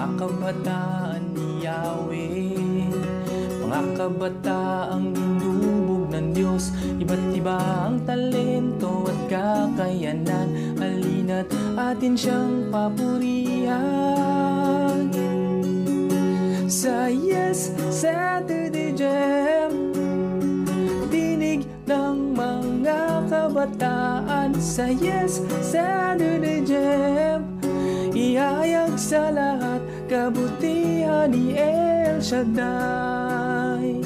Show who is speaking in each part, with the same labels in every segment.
Speaker 1: Mga kabataan ni Yahweh. Mga kabataang dinubog ng Diyos. Iba't iba ang talento at kakayanan. Halina't atin siyang papurihan. Sa Yes Saturday Jam Dinig ng mga kabataan. Sa Yes Saturday Jam Ihayag sa lahat kabutihan ni El Shaddai.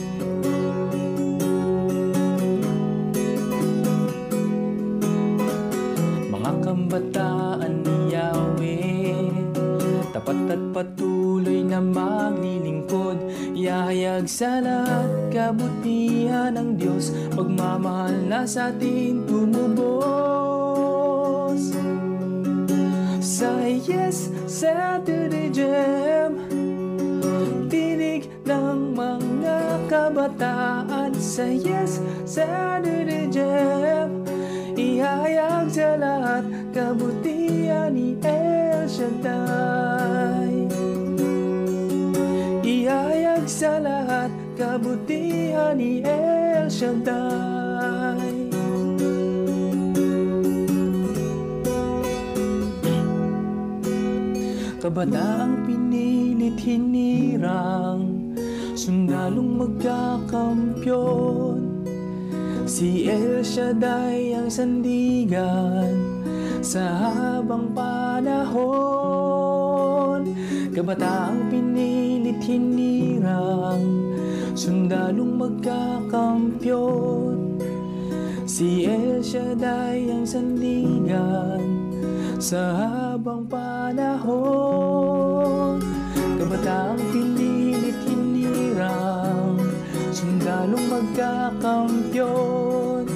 Speaker 1: Mga kabataan ni Yahweh Tapat at patuloy na maglilingkod. Ihayag sa lahat kabutihan ng Diyos. Pagmamahal na sa atin tumubos Sa Yes Saturday Jam Tinig ng mga kabataan Sa Yes Saturday Jam Ihayag sa lahat kabutihan ni El Shaddai. Ihayag sa lahat kabutihan ni El Shaddai Kabataang pinilit hinirang Sundalong magkakampyon. Si El Shaddai ang sandigan Sa habang panahon. Kabataang pinilit hinirang Sundalong magkakampyon. Si El Shaddai ang sandigan Sa habang panahon? Kabataang pinilit hinirang Sundalong magkakampyon.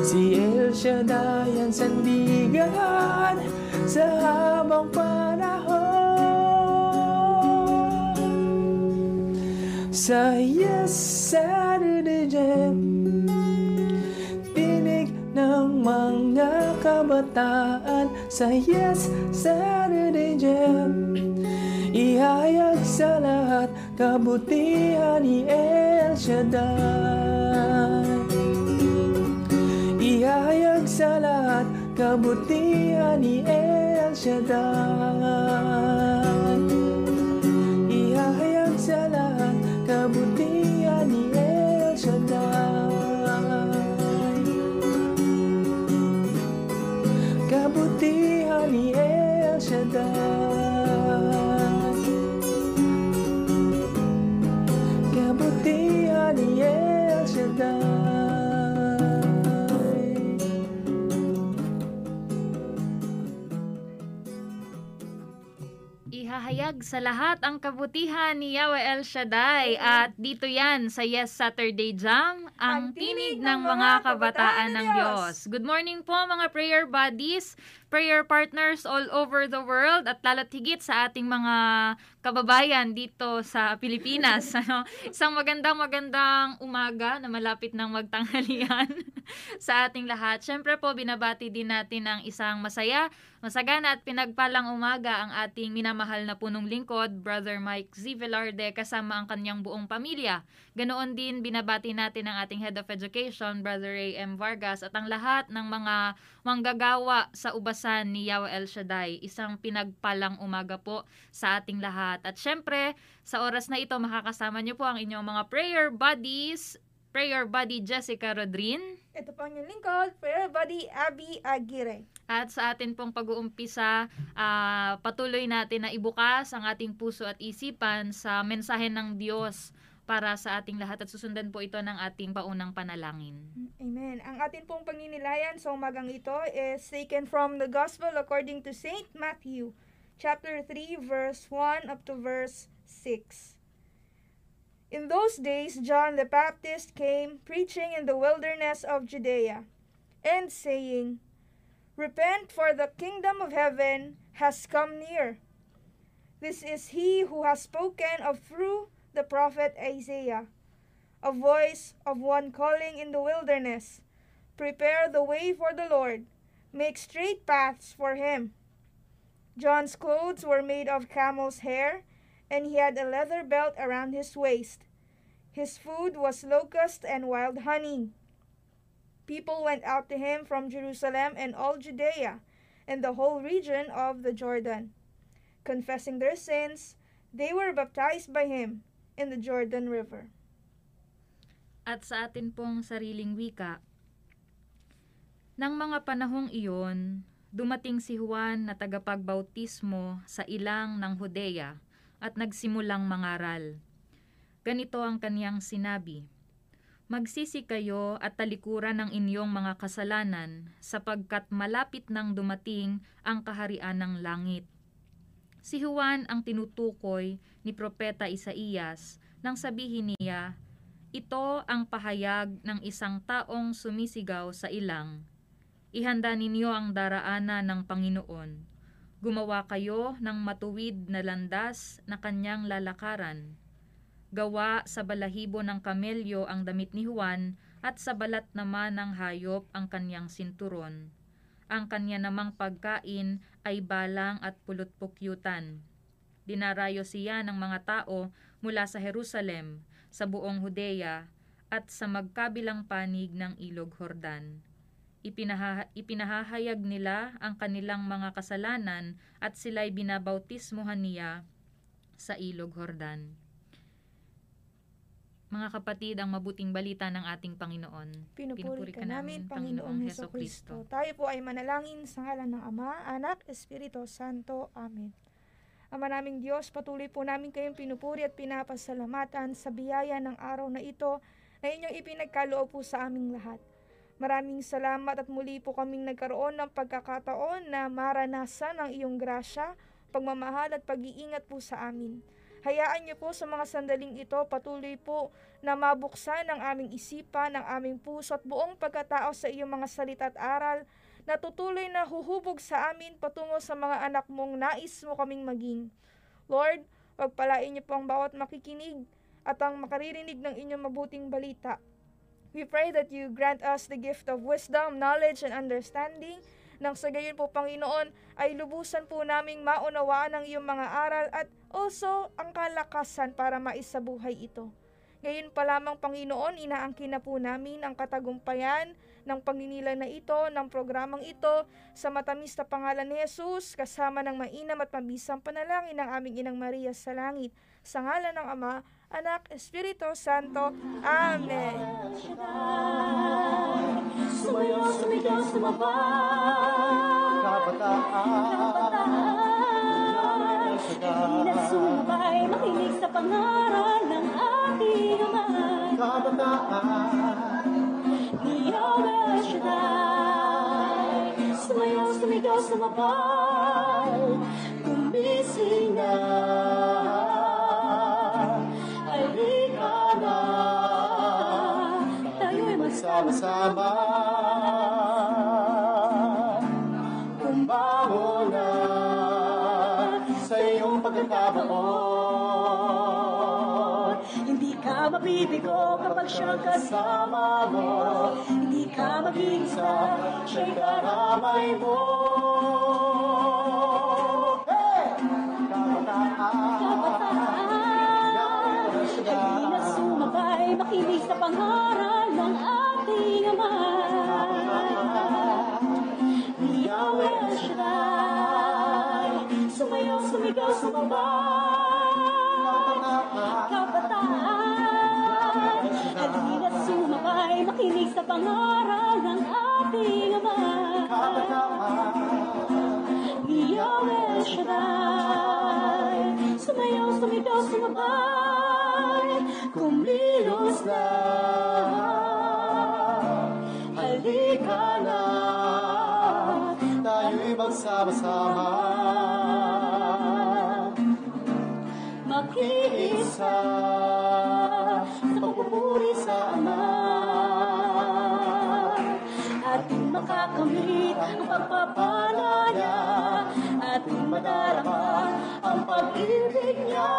Speaker 1: Si El Shaddai ang sandigan Sa habang panahon. Sa Yes Saturday Jam kabataan Sa Yes Saturday Jam. Ihayag sa lahat kabutihan ni El Shaddai. Ihayag sa lahat kabutihan ni El Shaddai Kabutihan
Speaker 2: Ihahayag sa lahat ang kabutihan ni Yahweh El Shaddai. At dito yan sa Yes Saturday Jam, ang tinig ng mga kabataan ng Diyos. Good morning po mga prayer buddies, prayer partners all over the world at lalo't higit sa ating mga kababayan dito sa Pilipinas. Ano, isang magandang magandang umaga na malapit ng magtanghalian sa ating lahat. Siyempre po binabati din natin ang isang masaya, masagana at pinagpalang umaga ang ating minamahal na punong lingkod, Brother Mike Z. Velarde kasama ang kanyang buong pamilya. Ganoon din binabati natin ang ating Head of Education, Brother Ray M. Vargas at ang lahat ng mga manggagawa sa ubasan ni Yahweh El Shaddai. Isang pinagpalang umaga po sa ating lahat. At syempre, sa oras na ito makakasama niyo po ang inyong mga prayer buddies, prayer buddy Jessica Rodrin.
Speaker 3: Ito po ang inyong lingkod, prayer buddy Abby Aguirre.
Speaker 2: At sa atin pong pag-uumpisa, ah, patuloy natin na ibukas ang ating puso at isipan sa mensahe ng Diyos para sa ating lahat at susundan po ito ng ating paunang panalangin.
Speaker 3: Amen. Ang atin pong paninilayan sa umagang ito is taken from the Gospel according to Saint Matthew, chapter 3, verse 1 up to verse 6. In those days, John the Baptist came preaching in the wilderness of Judea and saying, Repent, for the kingdom of heaven has come near. This is he who has spoken of through the prophet Isaiah, a voice of one calling in the wilderness, Prepare the way for the Lord, make straight paths for him. John's clothes were made of camel's hair, and he had a leather belt around his waist. His food was locust and wild honey. People went out to him from Jerusalem and all Judea and the whole region of the Jordan. Confessing their sins, they were baptized by him in the Jordan River.
Speaker 2: At sa atin pong sariling wika, Nang mga panahong iyon, dumating si Juan na tagapagbautismo sa ilang ng Judea at nagsimulang mangaral. Ganito ang kaniyang sinabi, Magsisi kayo at talikuran ng inyong mga kasalanan sapagkat malapit nang dumating ang kaharian ng langit. Si Juan ang tinutukoy ni Propeta Isaías nang sabihin niya, Ito ang pahayag ng isang taong sumisigaw sa ilang. Ihanda ninyo ang daraanan ng Panginoon. Gumawa kayo ng matuwid na landas na kanyang lalakaran. Gawa sa balahibo ng kamelyo ang damit ni Juan at sa balat naman ng hayop ang kanyang sinturon. Ang kanya namang pagkain ay balang at pulot-pukyutan. Dinarayo siya ng mga tao mula sa Jerusalem, sa buong Judea, at sa magkabilang panig ng Ilog Hordan. Ipinaha- ipinahahayag nila ang kanilang mga kasalanan at sila'y binabautismuhan niya sa Ilog Hordan. Mga kapatid, ang mabuting balita ng ating Panginoon.
Speaker 3: Pinupuri ka namin, Panginoong Heso Kristo. Tayo po ay manalangin sa ngalan ng Ama, Anak, Espiritu Santo. Amen. Ama naming Diyos, patuloy po namin kayong pinupuri at pinapasalamatan sa biyaya ng araw na ito na inyong ipinagkaloob po sa aming lahat. Maraming salamat at muli po kaming nagkaroon ng pagkakataon na maranasan ang iyong grasya, pagmamahal at pag-iingat po sa amin. Hayaan niyo po sa mga sandaling ito patuloy po na mabuksan ang aming isipan, ang aming puso at buong pagkatao sa iyong mga salita at aral na tutuloy na huhubog sa amin patungo sa mga anak mong nais mo kaming maging. Lord, pagpalain niyo po ang bawat makikinig at ang makaririnig ng inyong mabuting balita. We pray that you grant us the gift of wisdom, knowledge, and understanding nang sa gayon po, Panginoon, ay lubusan po naming maunawaan ang iyong mga aral at also ang kalakasan para maisabuhay ito. Ngayon pa lamang, Panginoon, inaangkin na po namin ang katagumpayan ng pagninilay na ito, ng programang ito, sa matamis na pangalan ni Jesus, kasama ng mainam at mabisang panalangin ng aming Inang Maria sa langit. Sa ngalan ng Ama, Anak, Espiritu Santo. Amen.
Speaker 4: Sumayaw, sumigaw, sumabay Kabataan na sumabay Makinig sa pangaral ng ating amay Ni Yahweh Shaddai Sumayaw, sumigaw, sumabay Gumising na Magsama-sama Kumbaho na sa iyong pagkakabaon Hindi ka mabibigo kapag siyang kasama mo Hindi ka mag-iisa, siya'y karamay mo Hey! Kabataan Hindi na sumabay, makinig sa pangaral ng sumabay Kabataan Halina sumabay Makinig sa pangaral ng ating Ama Yahweh El Shaddai Sumayaw, sumigaw, sumabay Kumilos na. Halika na Tayo'y magsama-sama Makiisa Sa pagpupuri sa Ama. Ating makakamit ang pagpapalaya Ating madarama ang pag-ibig niya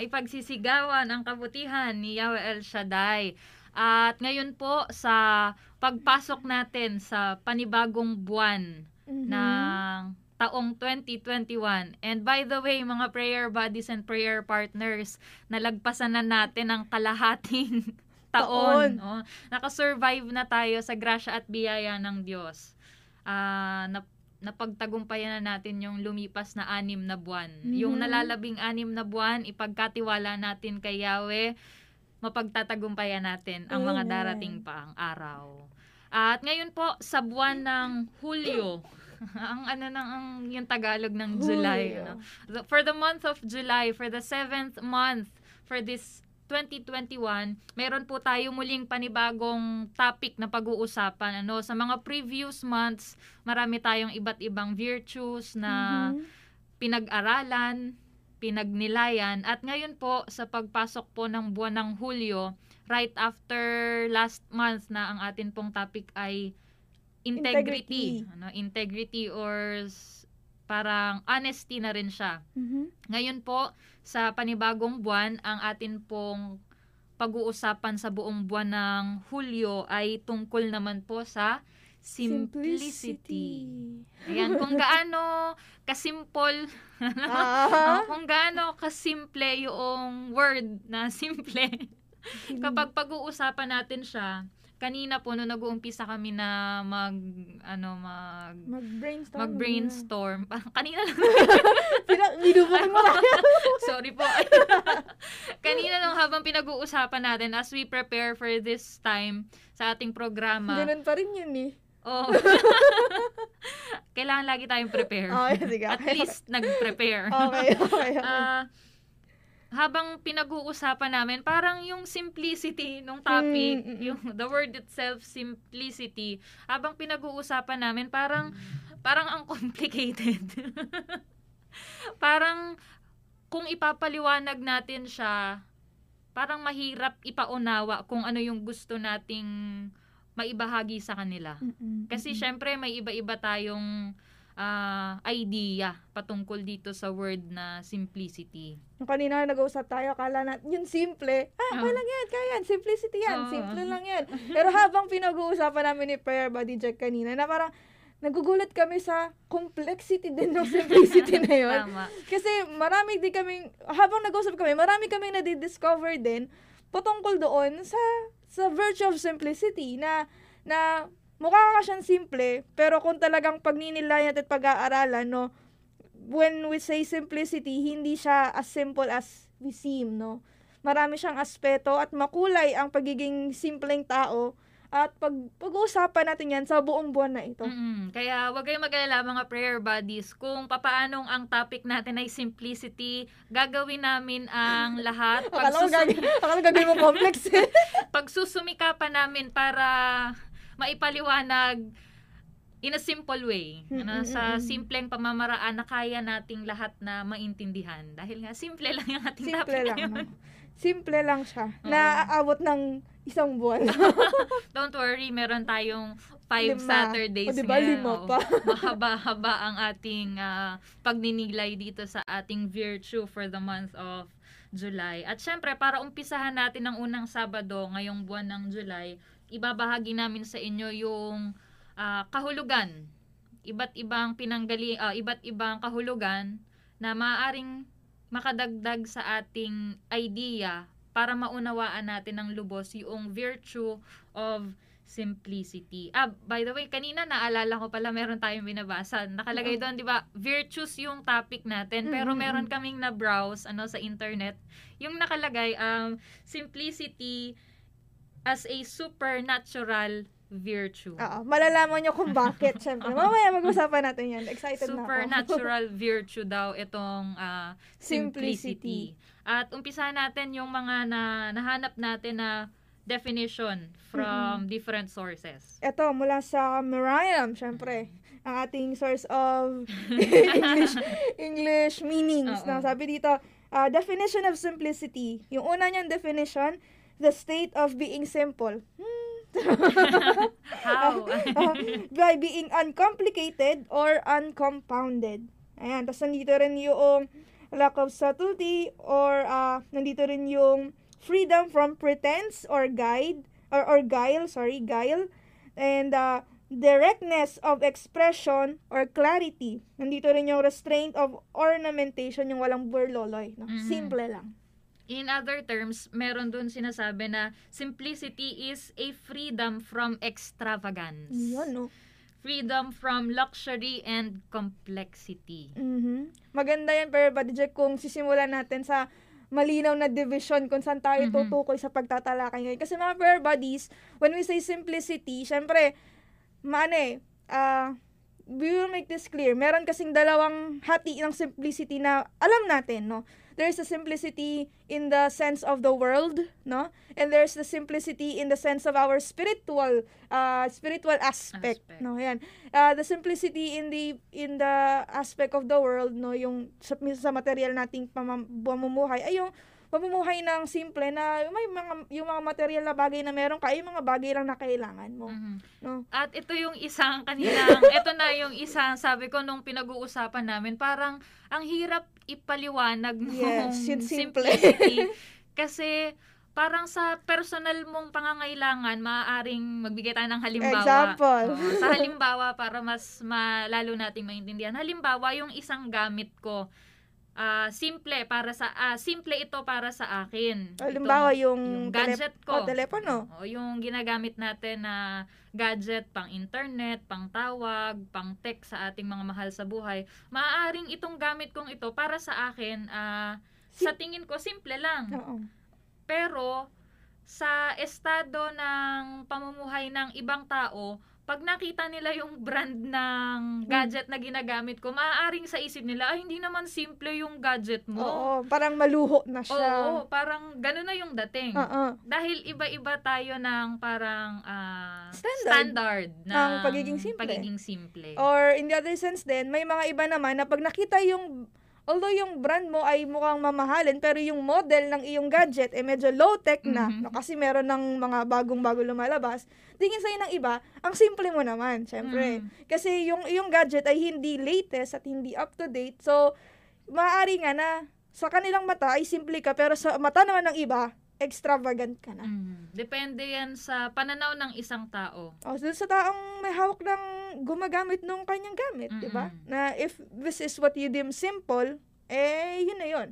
Speaker 2: ipagsisigawan ang kabutihan ni Yahweh El Shaddai. At ngayon po sa pagpasok natin sa panibagong buwan
Speaker 3: Mhm.
Speaker 2: ng taong 2021. And by the way, mga prayer buddies and prayer partners, nalagpasan na natin ang kalahating taon.
Speaker 3: Taon.
Speaker 2: Oh, nakasurvive na tayo sa grasya at biyaya ng Diyos. Ah, nap- napagtagumpayan na natin yung lumipas na anim na buwan. Yung
Speaker 3: Mhm.
Speaker 2: nalalabing anim na buwan, ipagkatiwala natin kay Yahweh, mapagtatagumpayan natin ang mga
Speaker 3: Amen.
Speaker 2: darating pa ang araw. At ngayon po, sa buwan ng Hulyo, ang ano nang ang yung Tagalog ng July.
Speaker 3: Hulyo.
Speaker 2: Ano? The- For the month of July, for the seventh month for this 2021, meron po tayo muling panibagong topic na pag-uusapan. Ano? Sa mga previous months, marami tayong iba't ibang virtues na
Speaker 3: Mhm.
Speaker 2: pinag-aralan, pinagnilayan. At ngayon po, sa pagpasok po ng buwan ng Hulyo, right after last month na ang atin pong topic ay integrity.
Speaker 3: Integrity.
Speaker 2: Ano, integrity or parang honesty na rin siya.
Speaker 3: Mhm.
Speaker 2: Ngayon po, sa panibagong buwan, ang atin pong pag-uusapan sa buong buwan ng Hulyo ay tungkol naman po sa simplicity. Ayan, kung gaano kasimple,
Speaker 3: Ah,
Speaker 2: kung gaano kasimple yung word na simple. Kapag pag-uusapan natin siya, kanina po nung nag-uumpisa kami na mag ano mag
Speaker 3: mag-brainstorm.
Speaker 2: mag-brainstorm. Kanina lang
Speaker 3: Binubukod mo tayo.
Speaker 2: Sorry po. Kanina nung habang pinag-uusapan natin as we prepare for this time sa ating programa.
Speaker 3: Ganun pa rin yun eh.
Speaker 2: Oh. Kailangan lagi tayong prepare.
Speaker 3: Okay, sige.
Speaker 2: At least nag-prepare.
Speaker 3: Okay, okay, okay.
Speaker 2: Ah, habang pinag-uusapan namin, parang yung simplicity nung topic,
Speaker 3: Mm, mm, mm.
Speaker 2: yung the word itself, simplicity, habang pinag-uusapan namin, parang, parang ang complicated. parang, kung ipapaliwanag natin siya, parang mahirap ipaunawa kung ano yung gusto nating maibahagi sa kanila.
Speaker 3: Mm-mm,
Speaker 2: Kasi syempre may iba-iba tayong ah, idea patungkol dito sa word na simplicity.
Speaker 3: Nung kanina nag-uusap tayo, akala natin, yun simple. Ah,
Speaker 2: Oo.
Speaker 3: lang yan, kaya yan. Simplicity yan.
Speaker 2: Oo.
Speaker 3: Simple lang yan. Pero habang pinag-uusapan namin ni Prayer Buddy Jack kanina, na parang nagugulat kami sa complexity din ng simplicity na yun.
Speaker 2: Tama.
Speaker 3: Kasi marami din kaming, habang nag-usap kami, marami kaming nadidiscover din patungkol doon sa sa virtue of simplicity na na mukha ka siyang simple, pero kung talagang pagninilayan at pag-aaralan, no, when we say simplicity, hindi siya as simple as we seem, no. Marami siyang aspeto at makulay ang pagiging simpleng tao at pag pag-uusapan natin yan sa buong buwan na ito.
Speaker 2: Mm-mm. Kaya wag kayong mag-alala mga prayer buddies kung papaanong ang topic natin ay simplicity, gagawin namin ang lahat.
Speaker 3: Akala ko
Speaker 2: Pagsusum-
Speaker 3: gagawin, gagawin mo complex eh.
Speaker 2: pagsusumikapan namin para maipaliwanag in a simple way.
Speaker 3: Mm,
Speaker 2: Ano,
Speaker 3: mm,
Speaker 2: sa
Speaker 3: mm,
Speaker 2: simpleng pamamaraan na kaya nating lahat na maintindihan. Dahil nga, simple lang yung ating
Speaker 3: Simple
Speaker 2: topic
Speaker 3: lang.
Speaker 2: ngayon.
Speaker 3: No? Simple lang siya.
Speaker 2: Oo.
Speaker 3: Naaabot ng isang buwan.
Speaker 2: Don't worry, meron tayong five
Speaker 3: Lima.
Speaker 2: Saturdays
Speaker 3: O, diba,
Speaker 2: ngayon.
Speaker 3: lima pa.
Speaker 2: Mahaba-haba ang ating ah, pagninilay dito sa ating virtue for the month of July. At syempre, para umpisahan natin ang unang Sabado ngayong buwan ng July, ibabahagi namin sa inyo yung ah, kahulugan. Iba't ibang pinanggali, ah, iba't ibang kahulugan na maaaring makadagdag sa ating idea para maunawaan natin ng lubos yung virtue of simplicity. Ah, by the way, kanina naalala ko pala meron tayong binabasa. Nakalagay doon, 'di ba? Virtues yung topic natin, pero meron kaming na browse ano sa internet. Yung nakalagay um simplicity as a supernatural virtue.
Speaker 3: Oo, malalaman nyo kung bakit, syempre. Mamaya mag-usapan natin yan. Excited na ako.
Speaker 2: Supernatural virtue daw itong ah, simplicity.
Speaker 3: Simplicity.
Speaker 2: At umpisahan natin yung mga na nahanap natin na definition from different sources.
Speaker 3: Ito, mula sa Miriam, syempre. Ang ating source of English English meanings.
Speaker 2: Oo.
Speaker 3: No? Sabi dito, uh, definition of simplicity. Yung una niyang definition, the state of being simple. Hmm.
Speaker 2: How?
Speaker 3: Uh, by being uncomplicated or uncompounded. Ayan, tapos nandito rin yung lack of subtlety or uh, nandito rin yung freedom from pretense or guide or or guile, sorry, guile and uh, directness of expression or clarity. Nandito rin yung restraint of ornamentation, yung walang burloloy. No?
Speaker 2: Mhm.
Speaker 3: Simple lang.
Speaker 2: In other terms, meron dun sinasabi na simplicity is a freedom from extravagance.
Speaker 3: Yun, no?
Speaker 2: Freedom from luxury and complexity.
Speaker 3: Mhm. Maganda yan, pero Jack, kung sisimulan natin sa malinaw na division kung saan tayo
Speaker 2: Mhm.
Speaker 3: tutukoy sa pagtatalakay ngayon. Kasi mga prayer buddies, when we say simplicity, syempre, maano eh, ah, we will make this clear. Meron kasing dalawang hati ng simplicity na alam natin, no? There's the simplicity in the sense of the world, no? And there's the simplicity in the sense of our spiritual uh, spiritual aspect,
Speaker 2: Aspect.
Speaker 3: no? Yan. Uh, the simplicity in the in the aspect of the world, no, yung sa, sa material nating pamumuhay ay yung pamumuhay ng simple na may mga yung mga material na bagay na meron ka, yung mga bagay lang na kailangan mo,
Speaker 2: Mhm.
Speaker 3: no?
Speaker 2: At ito yung isang kanilang, ito na yung isang sabi ko nung pinag-uusapan namin, parang ang hirap ipaliwanag mong
Speaker 3: Yes, yun simple.
Speaker 2: simplicity. kasi parang sa personal mong pangangailangan, maaaring magbigay tayo ng halimbawa.
Speaker 3: Example.
Speaker 2: Oo, sa halimbawa, para mas malalo nating maintindihan. Halimbawa, yung isang gamit ko, ah, simple para sa ah, simple ito para sa akin.
Speaker 3: Halimbawa, yung,
Speaker 2: yung gadget
Speaker 3: telep-
Speaker 2: ko.
Speaker 3: oh, telepono.
Speaker 2: O yung ginagamit natin na gadget pang internet, pang tawag, pang text sa ating mga mahal sa buhay. Maaaring itong gamit kong ito para sa akin, ah, sa tingin ko simple lang.
Speaker 3: Oo.
Speaker 2: Pero sa estado ng pamumuhay ng ibang tao, pag nakita nila yung brand ng gadget na ginagamit ko, maaaring sa isip nila, ay hindi naman simple yung gadget mo.
Speaker 3: Oo, parang maluho na siya.
Speaker 2: Oo, parang gano'n na yung dating.
Speaker 3: Oo.
Speaker 2: Dahil iba-iba tayo ng parang ah,
Speaker 3: Standard.
Speaker 2: standard
Speaker 3: Ng
Speaker 2: ng
Speaker 3: pagiging simple.
Speaker 2: pagiging simple.
Speaker 3: Or in the other sense din, may mga iba naman na pag nakita yung although yung brand mo ay mukhang mamahalin pero yung model ng iyong gadget ay medyo low tech na
Speaker 2: Mhm.
Speaker 3: no, kasi meron ng mga bagong-bago lumalabas tingin sa'yo ng iba ang simple mo naman syempre
Speaker 2: Mm.
Speaker 3: kasi yung iyong gadget ay hindi latest at hindi up to date so maaari nga na sa kanilang mata ay simple ka pero sa mata naman ng iba extravagant ka na
Speaker 2: Mm. Depende yan sa pananaw ng isang tao.
Speaker 3: O, dun sa taong may hawak ng gumagamit nung kanyang gamit, di ba? Na if this is what you deem simple, eh, yun na yun.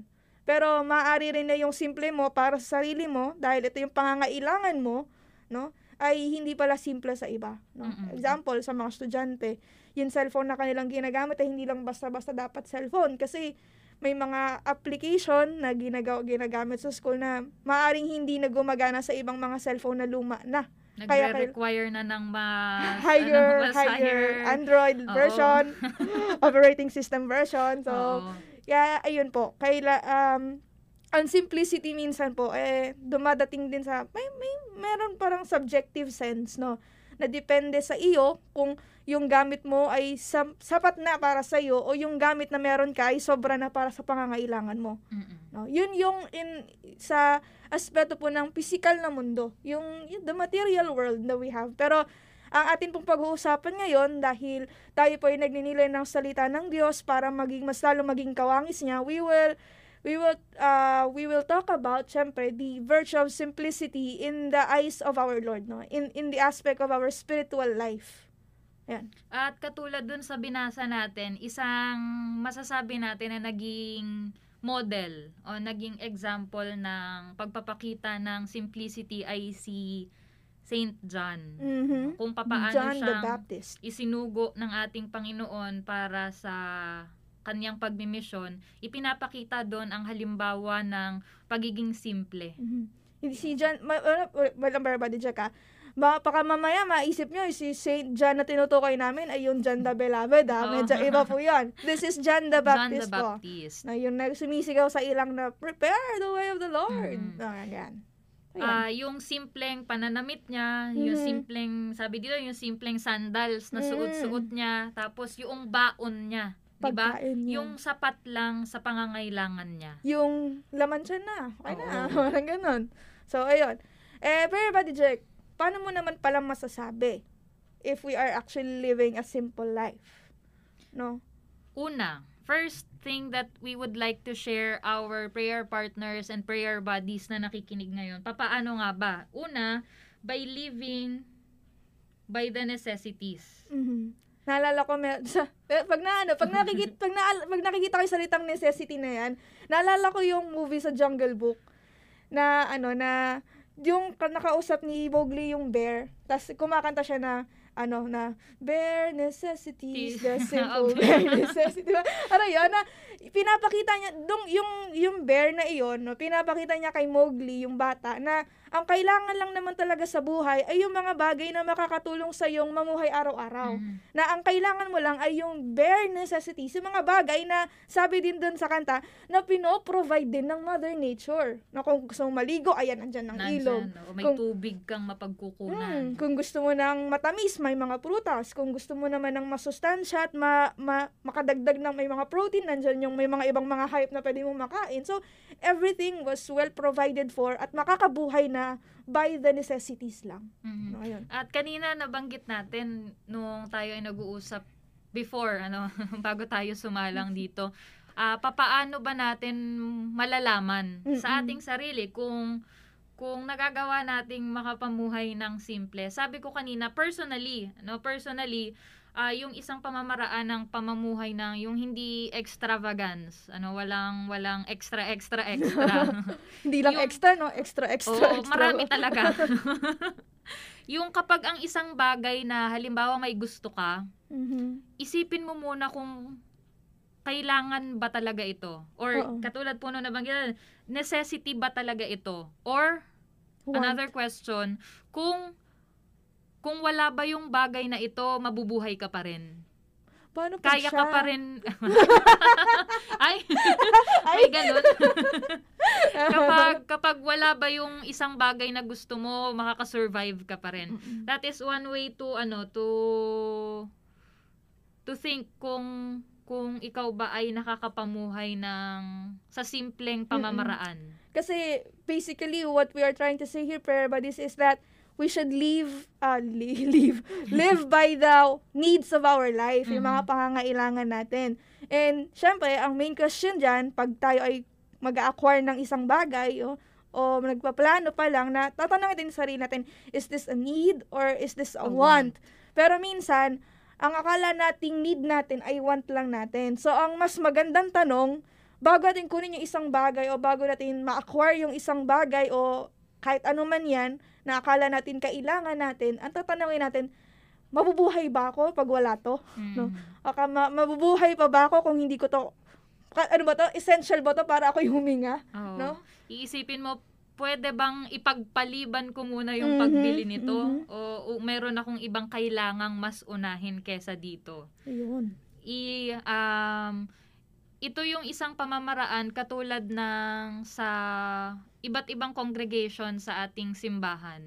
Speaker 3: Pero maaari rin na yung simple mo para sa sarili mo, dahil ito yung pangangailangan mo, no? ay hindi pala simple sa iba. No?
Speaker 2: Mm-mm.
Speaker 3: Example, sa mga estudyante, yung cellphone na kanilang ginagamit ay hindi lang basta-basta dapat cellphone. Kasi may mga application na ginagawa, ginagamit sa school na maaring hindi na gumagana sa ibang mga cellphone na luma na. Kaya-
Speaker 2: Nagre-require na ng mas,
Speaker 3: higher,
Speaker 2: ano, mas
Speaker 3: higher Android
Speaker 2: Oo.
Speaker 3: version, operating system version. So,
Speaker 2: Oo.
Speaker 3: kaya ayun po, kaila um ang simplicity minsan po eh dumadating din sa may may meron parang subjective sense no na depende sa iyo kung yung gamit mo ay sam- sapat na para sa iyo o yung gamit na meron ka ay sobra na para sa pangangailangan mo.
Speaker 2: Mm-mm.
Speaker 3: No? Yun yung in sa aspeto po ng physical na mundo, yung, the material world na we have. Pero ang atin pong pag-uusapan ngayon dahil tayo po ay nagninilay ng salita ng Diyos para maging mas lalo maging kawangis niya, we will we will uh, we will talk about syempre the virtue of simplicity in the eyes of our Lord no in in the aspect of our spiritual life. Yan.
Speaker 2: At katulad dun sa binasa natin, isang masasabi natin na naging model o naging example ng pagpapakita ng simplicity ay si Saint John.
Speaker 3: Mhm.
Speaker 2: Kung papaano
Speaker 3: John the
Speaker 2: siyang
Speaker 3: Baptist.
Speaker 2: isinugo ng ating Panginoon para sa kanyang pagmimisyon, ipinapakita doon ang halimbawa ng pagiging simple.
Speaker 3: Mhm. Hindi si John, walang barbadi dyan ka. Baka mamaya maisip nyo, si Saint John na tinutukoy namin ay yung John the Beloved, ha? Medyo
Speaker 2: Oo.
Speaker 3: iba po yan. This is John the
Speaker 2: John the
Speaker 3: Baptist po.
Speaker 2: Baptist.
Speaker 3: Na yung nagsumisigaw sa ilang na, prepare the way of the Lord.
Speaker 2: Mhm.
Speaker 3: Ah, yan. Ayan.
Speaker 2: Ah, yung simpleng pananamit niya, yung
Speaker 3: Mhm.
Speaker 2: simpleng, sabi dito, yung simpleng sandals na suot-suot niya, tapos yung baon niya, di ba?
Speaker 3: Pagkain niya.
Speaker 2: Yung sapat lang sa pangangailangan niya.
Speaker 3: yung laman siya na. Okay na.
Speaker 2: Oo.
Speaker 3: Parang ganun. So, ayun. Eh, pero Buddy Jack, paano mo naman pala masasabi if we are actually living a simple life? No?
Speaker 2: Una, first thing that we would like to share our prayer partners and prayer buddies na nakikinig ngayon. Papaano nga ba? Una, by living by the necessities.
Speaker 3: Mhm. Naalala ko may, sa, eh, pag na ano, pag nakikita pag, na, pag nakikita ko yung salitang necessity na yan, naalala ko yung movie sa Jungle Book na ano na yung ka- nakausap ni Mowgli yung bear, tapos kumakanta siya na ano na bare necessities the simple bare necessities. Diba? ano yun? Na pinapakita niya dong yung yung bear na iyon no pinapakita niya kay Mowgli yung bata na ang kailangan lang naman talaga sa buhay ay yung mga bagay na makakatulong sa iyong mamuhay araw-araw
Speaker 2: Mhm.
Speaker 3: na ang kailangan mo lang ay yung bare necessities, yung mga bagay na sabi din dun sa kanta na pino-provide din ng Mother Nature. Na kung gusto mong maligo, ayan, andyan ilog.
Speaker 2: Nandyan, o may
Speaker 3: Kung-
Speaker 2: tubig kang mapagkukunan.
Speaker 3: Hmm, kung gusto mo ng matamis, may mga prutas. Kung gusto mo naman ng masustansya at ma, ma, makadagdag ng may mga protein, nandyan yung may mga ibang mga hayop na pwede mong makain. So, everything was well provided for at makakabuhay na by the necessities lang.
Speaker 2: Mhm.
Speaker 3: No, ayun.
Speaker 2: At kanina nabanggit natin nung tayo ay nag-uusap before, ano, bago tayo sumalang dito, ah papaano ba natin malalaman sa
Speaker 3: Mm-mm.
Speaker 2: ating sarili kung kung nagagawa nating makapamuhay ng simple. Sabi ko kanina, personally, no, personally, ah yung isang pamamaraan ng pamamuhay ng yung hindi extravagance, ano, walang walang extra extra extra.
Speaker 3: Hindi lang
Speaker 2: Yung-
Speaker 3: extra, no? Extra, extra,
Speaker 2: Oo,
Speaker 3: extra.
Speaker 2: marami talaga. yung kapag ang isang bagay na halimbawa may gusto ka,
Speaker 3: Mhm.
Speaker 2: isipin mo muna kung kailangan ba talaga ito? Or
Speaker 3: Oo.
Speaker 2: katulad po nung nabanggit, necessity ba talaga ito? Or
Speaker 3: Want.
Speaker 2: another question, kung kung wala ba yung bagay na ito, mabubuhay ka pa rin.
Speaker 3: Paano pag
Speaker 2: Kaya
Speaker 3: siya?
Speaker 2: ka pa rin. Ay,
Speaker 3: Ay.
Speaker 2: may ganun. kapag kapag wala ba yung isang bagay na gusto mo, makaka-survive ka pa rin. That is one way to ano to to think kung kung ikaw ba ay nakakapamuhay ng sa simpleng pamamaraan.
Speaker 3: Kasi basically what we are trying to say here, prayer buddies, is that we should live, uh, li- live, live by the needs of our life, yung mga
Speaker 2: Mhm.
Speaker 3: pangangailangan natin. And syempre, ang main question dyan, pag tayo ay mag-acquire ng isang bagay, o, o nagpaplano pa lang na tatanungin din sa sarili natin, is this a need or is this a,
Speaker 2: A
Speaker 3: want? Pero minsan, ang akala nating need natin ay want lang natin. So, ang mas magandang tanong, bago natin kunin yung isang bagay o bago natin ma-acquire yung isang bagay o kahit ano man yan, na akala natin kailangan natin, ang tatanungin natin, mabubuhay ba ako pag wala to? No.
Speaker 2: Mm.
Speaker 3: Aka, ma- mabubuhay pa ba ako kung hindi ko to, ano ba to, essential ba to para ako huminga?
Speaker 2: Oo.
Speaker 3: No?
Speaker 2: Iisipin mo, pwede bang ipagpaliban ko muna yung
Speaker 3: Mhm,
Speaker 2: pagbili nito?
Speaker 3: mhm.
Speaker 2: O, o meron akong ibang kailangang mas unahin kesa dito?
Speaker 3: Ayun.
Speaker 2: i um ito yung isang pamamaraan katulad ng sa iba't ibang congregation sa ating simbahan.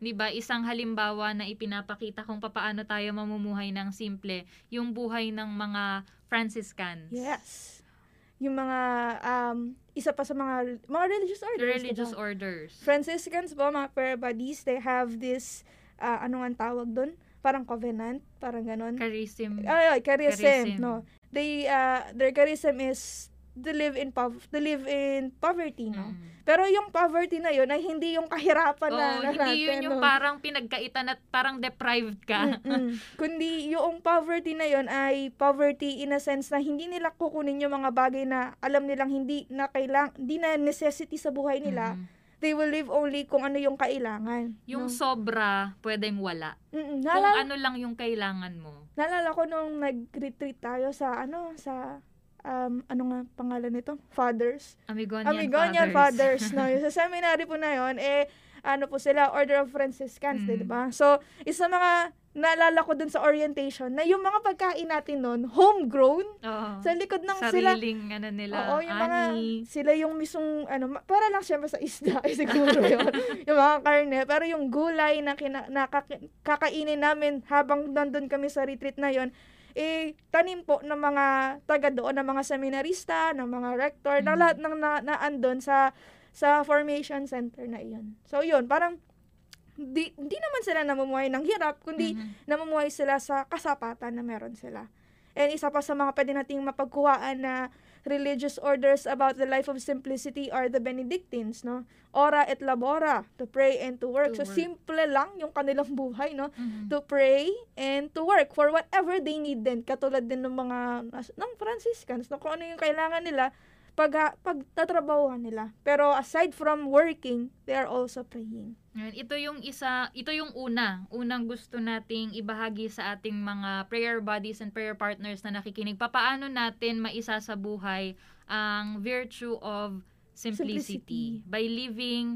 Speaker 2: 'di ba? Isang halimbawa na ipinapakita kung papaano tayo mamumuhay ng simple, yung buhay ng mga Franciscans.
Speaker 3: Yes. Yung mga, um, isa pa sa mga, mga religious orders.
Speaker 2: Religious
Speaker 3: diba?
Speaker 2: orders.
Speaker 3: Franciscans po, mga prayer buddies, they have this, uh, ano ang tawag doon? Parang covenant, parang ganon.
Speaker 2: Charism.
Speaker 3: Ay, ay, charism,
Speaker 2: Charism.
Speaker 3: no. They, uh, their charism is to live in pov- to live in poverty, no.
Speaker 2: Mm.
Speaker 3: Pero yung poverty na yun ay hindi yung kahirapan na,
Speaker 2: Oo,
Speaker 3: na
Speaker 2: hindi yun
Speaker 3: natin,
Speaker 2: yung
Speaker 3: no.
Speaker 2: parang pinagkaitan at parang deprived ka.
Speaker 3: Kundi yung poverty na yon ay poverty in a sense na hindi nila kukunin yung mga bagay na alam nilang hindi na kailang, hindi na necessity sa buhay nila.
Speaker 2: Mm.
Speaker 3: They will live only kung ano yung kailangan.
Speaker 2: Yung
Speaker 3: no?
Speaker 2: sobra, pwedeng wala.
Speaker 3: Mm-mm.
Speaker 2: Kung ano lang yung kailangan mo.
Speaker 3: naalala ko nung nag-retreat tayo sa ano sa um, ano nga pangalan nito? Fathers.
Speaker 2: Amigonian,
Speaker 3: Amigonian
Speaker 2: Fathers.
Speaker 3: Fathers. no? Yung sa seminary po na yon eh, ano po sila, Order of Franciscans,
Speaker 2: Mm.
Speaker 3: di ba? So, isa mga naalala ko dun sa orientation na yung mga pagkain natin nun, homegrown,
Speaker 2: Oo.
Speaker 3: sa likod ng sila.
Speaker 2: Sariling ano nila,
Speaker 3: Oo, yung mga,
Speaker 2: ani.
Speaker 3: sila yung mismong, ano, para lang syempre sa isda, eh, siguro yun. yung mga karne, pero yung gulay na, kina, na kakainin namin habang nandun kami sa retreat na yon eh, tanim po ng mga taga doon, ng mga seminarista, ng mga rector, ng
Speaker 2: Mm.
Speaker 3: lahat ng na, na andon sa sa formation center na iyon. So, yun, parang, di, di naman sila namumuhay ng hirap, kundi
Speaker 2: Mhm.
Speaker 3: namumuhay sila sa kasapatan na meron sila. And isa pa sa mga pwede nating mapagkuhaan na religious orders about the life of simplicity are the Benedictines, no? Ora et labora, to pray and to work.
Speaker 2: To
Speaker 3: so,
Speaker 2: work.
Speaker 3: simple lang yung kanilang buhay, no?
Speaker 2: Mhm.
Speaker 3: To pray and to work for whatever they need din. Katulad din ng mga, ng Franciscans, no? Kung ano yung kailangan nila, pag, pagtatrabahuhan nila. Pero aside from working, they are also praying.
Speaker 2: Ito yung isa, ito yung una, unang gusto nating ibahagi sa ating mga prayer buddies and prayer partners na nakikinig. Papaano natin maisa sa buhay ang virtue of simplicity,
Speaker 3: Simplicity.
Speaker 2: by living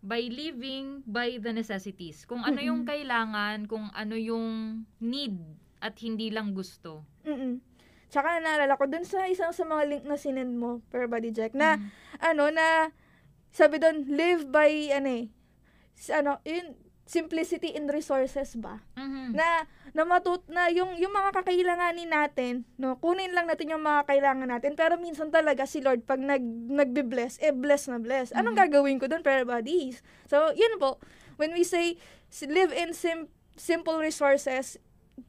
Speaker 2: by living by the necessities. Kung ano yung
Speaker 3: Mm-mm.
Speaker 2: kailangan, kung ano yung need at hindi lang gusto.
Speaker 3: Mm Tsaka naalala ko dun sa isang sa mga link na sinend mo, per body check, na
Speaker 2: Mhm.
Speaker 3: ano na sabi doon live by ano eh ano yun simplicity in resources ba
Speaker 2: Mhm.
Speaker 3: na na matut na yung yung mga kakailanganin natin no kunin lang natin yung mga kailangan natin pero minsan talaga si Lord pag nag nagbe-bless eh bless na bless anong
Speaker 2: Mhm.
Speaker 3: gagawin ko doon para buddies so yun po when we say live in sim- simple resources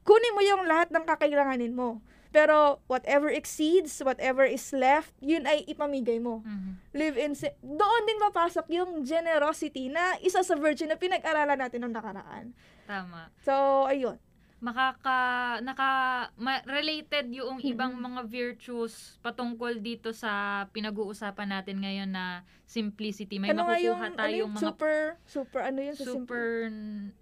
Speaker 3: kunin mo yung lahat ng kakailanganin mo pero whatever exceeds whatever is left yun ay ipamigay mo
Speaker 2: Mhm.
Speaker 3: live in si- doon din mapasok yung generosity na isa sa virtue na pinag-aralan natin nung nakaraan.
Speaker 2: Tama.
Speaker 3: So, ayun.
Speaker 2: Makaka naka ma- related yung
Speaker 3: Mm-mm.
Speaker 2: ibang mga virtues patungkol dito sa pinag-uusapan natin ngayon na simplicity. May
Speaker 3: ano nga yung,
Speaker 2: makukuha
Speaker 3: ano
Speaker 2: tayong
Speaker 3: yung
Speaker 2: mga
Speaker 3: super, super, ano yun sa
Speaker 2: super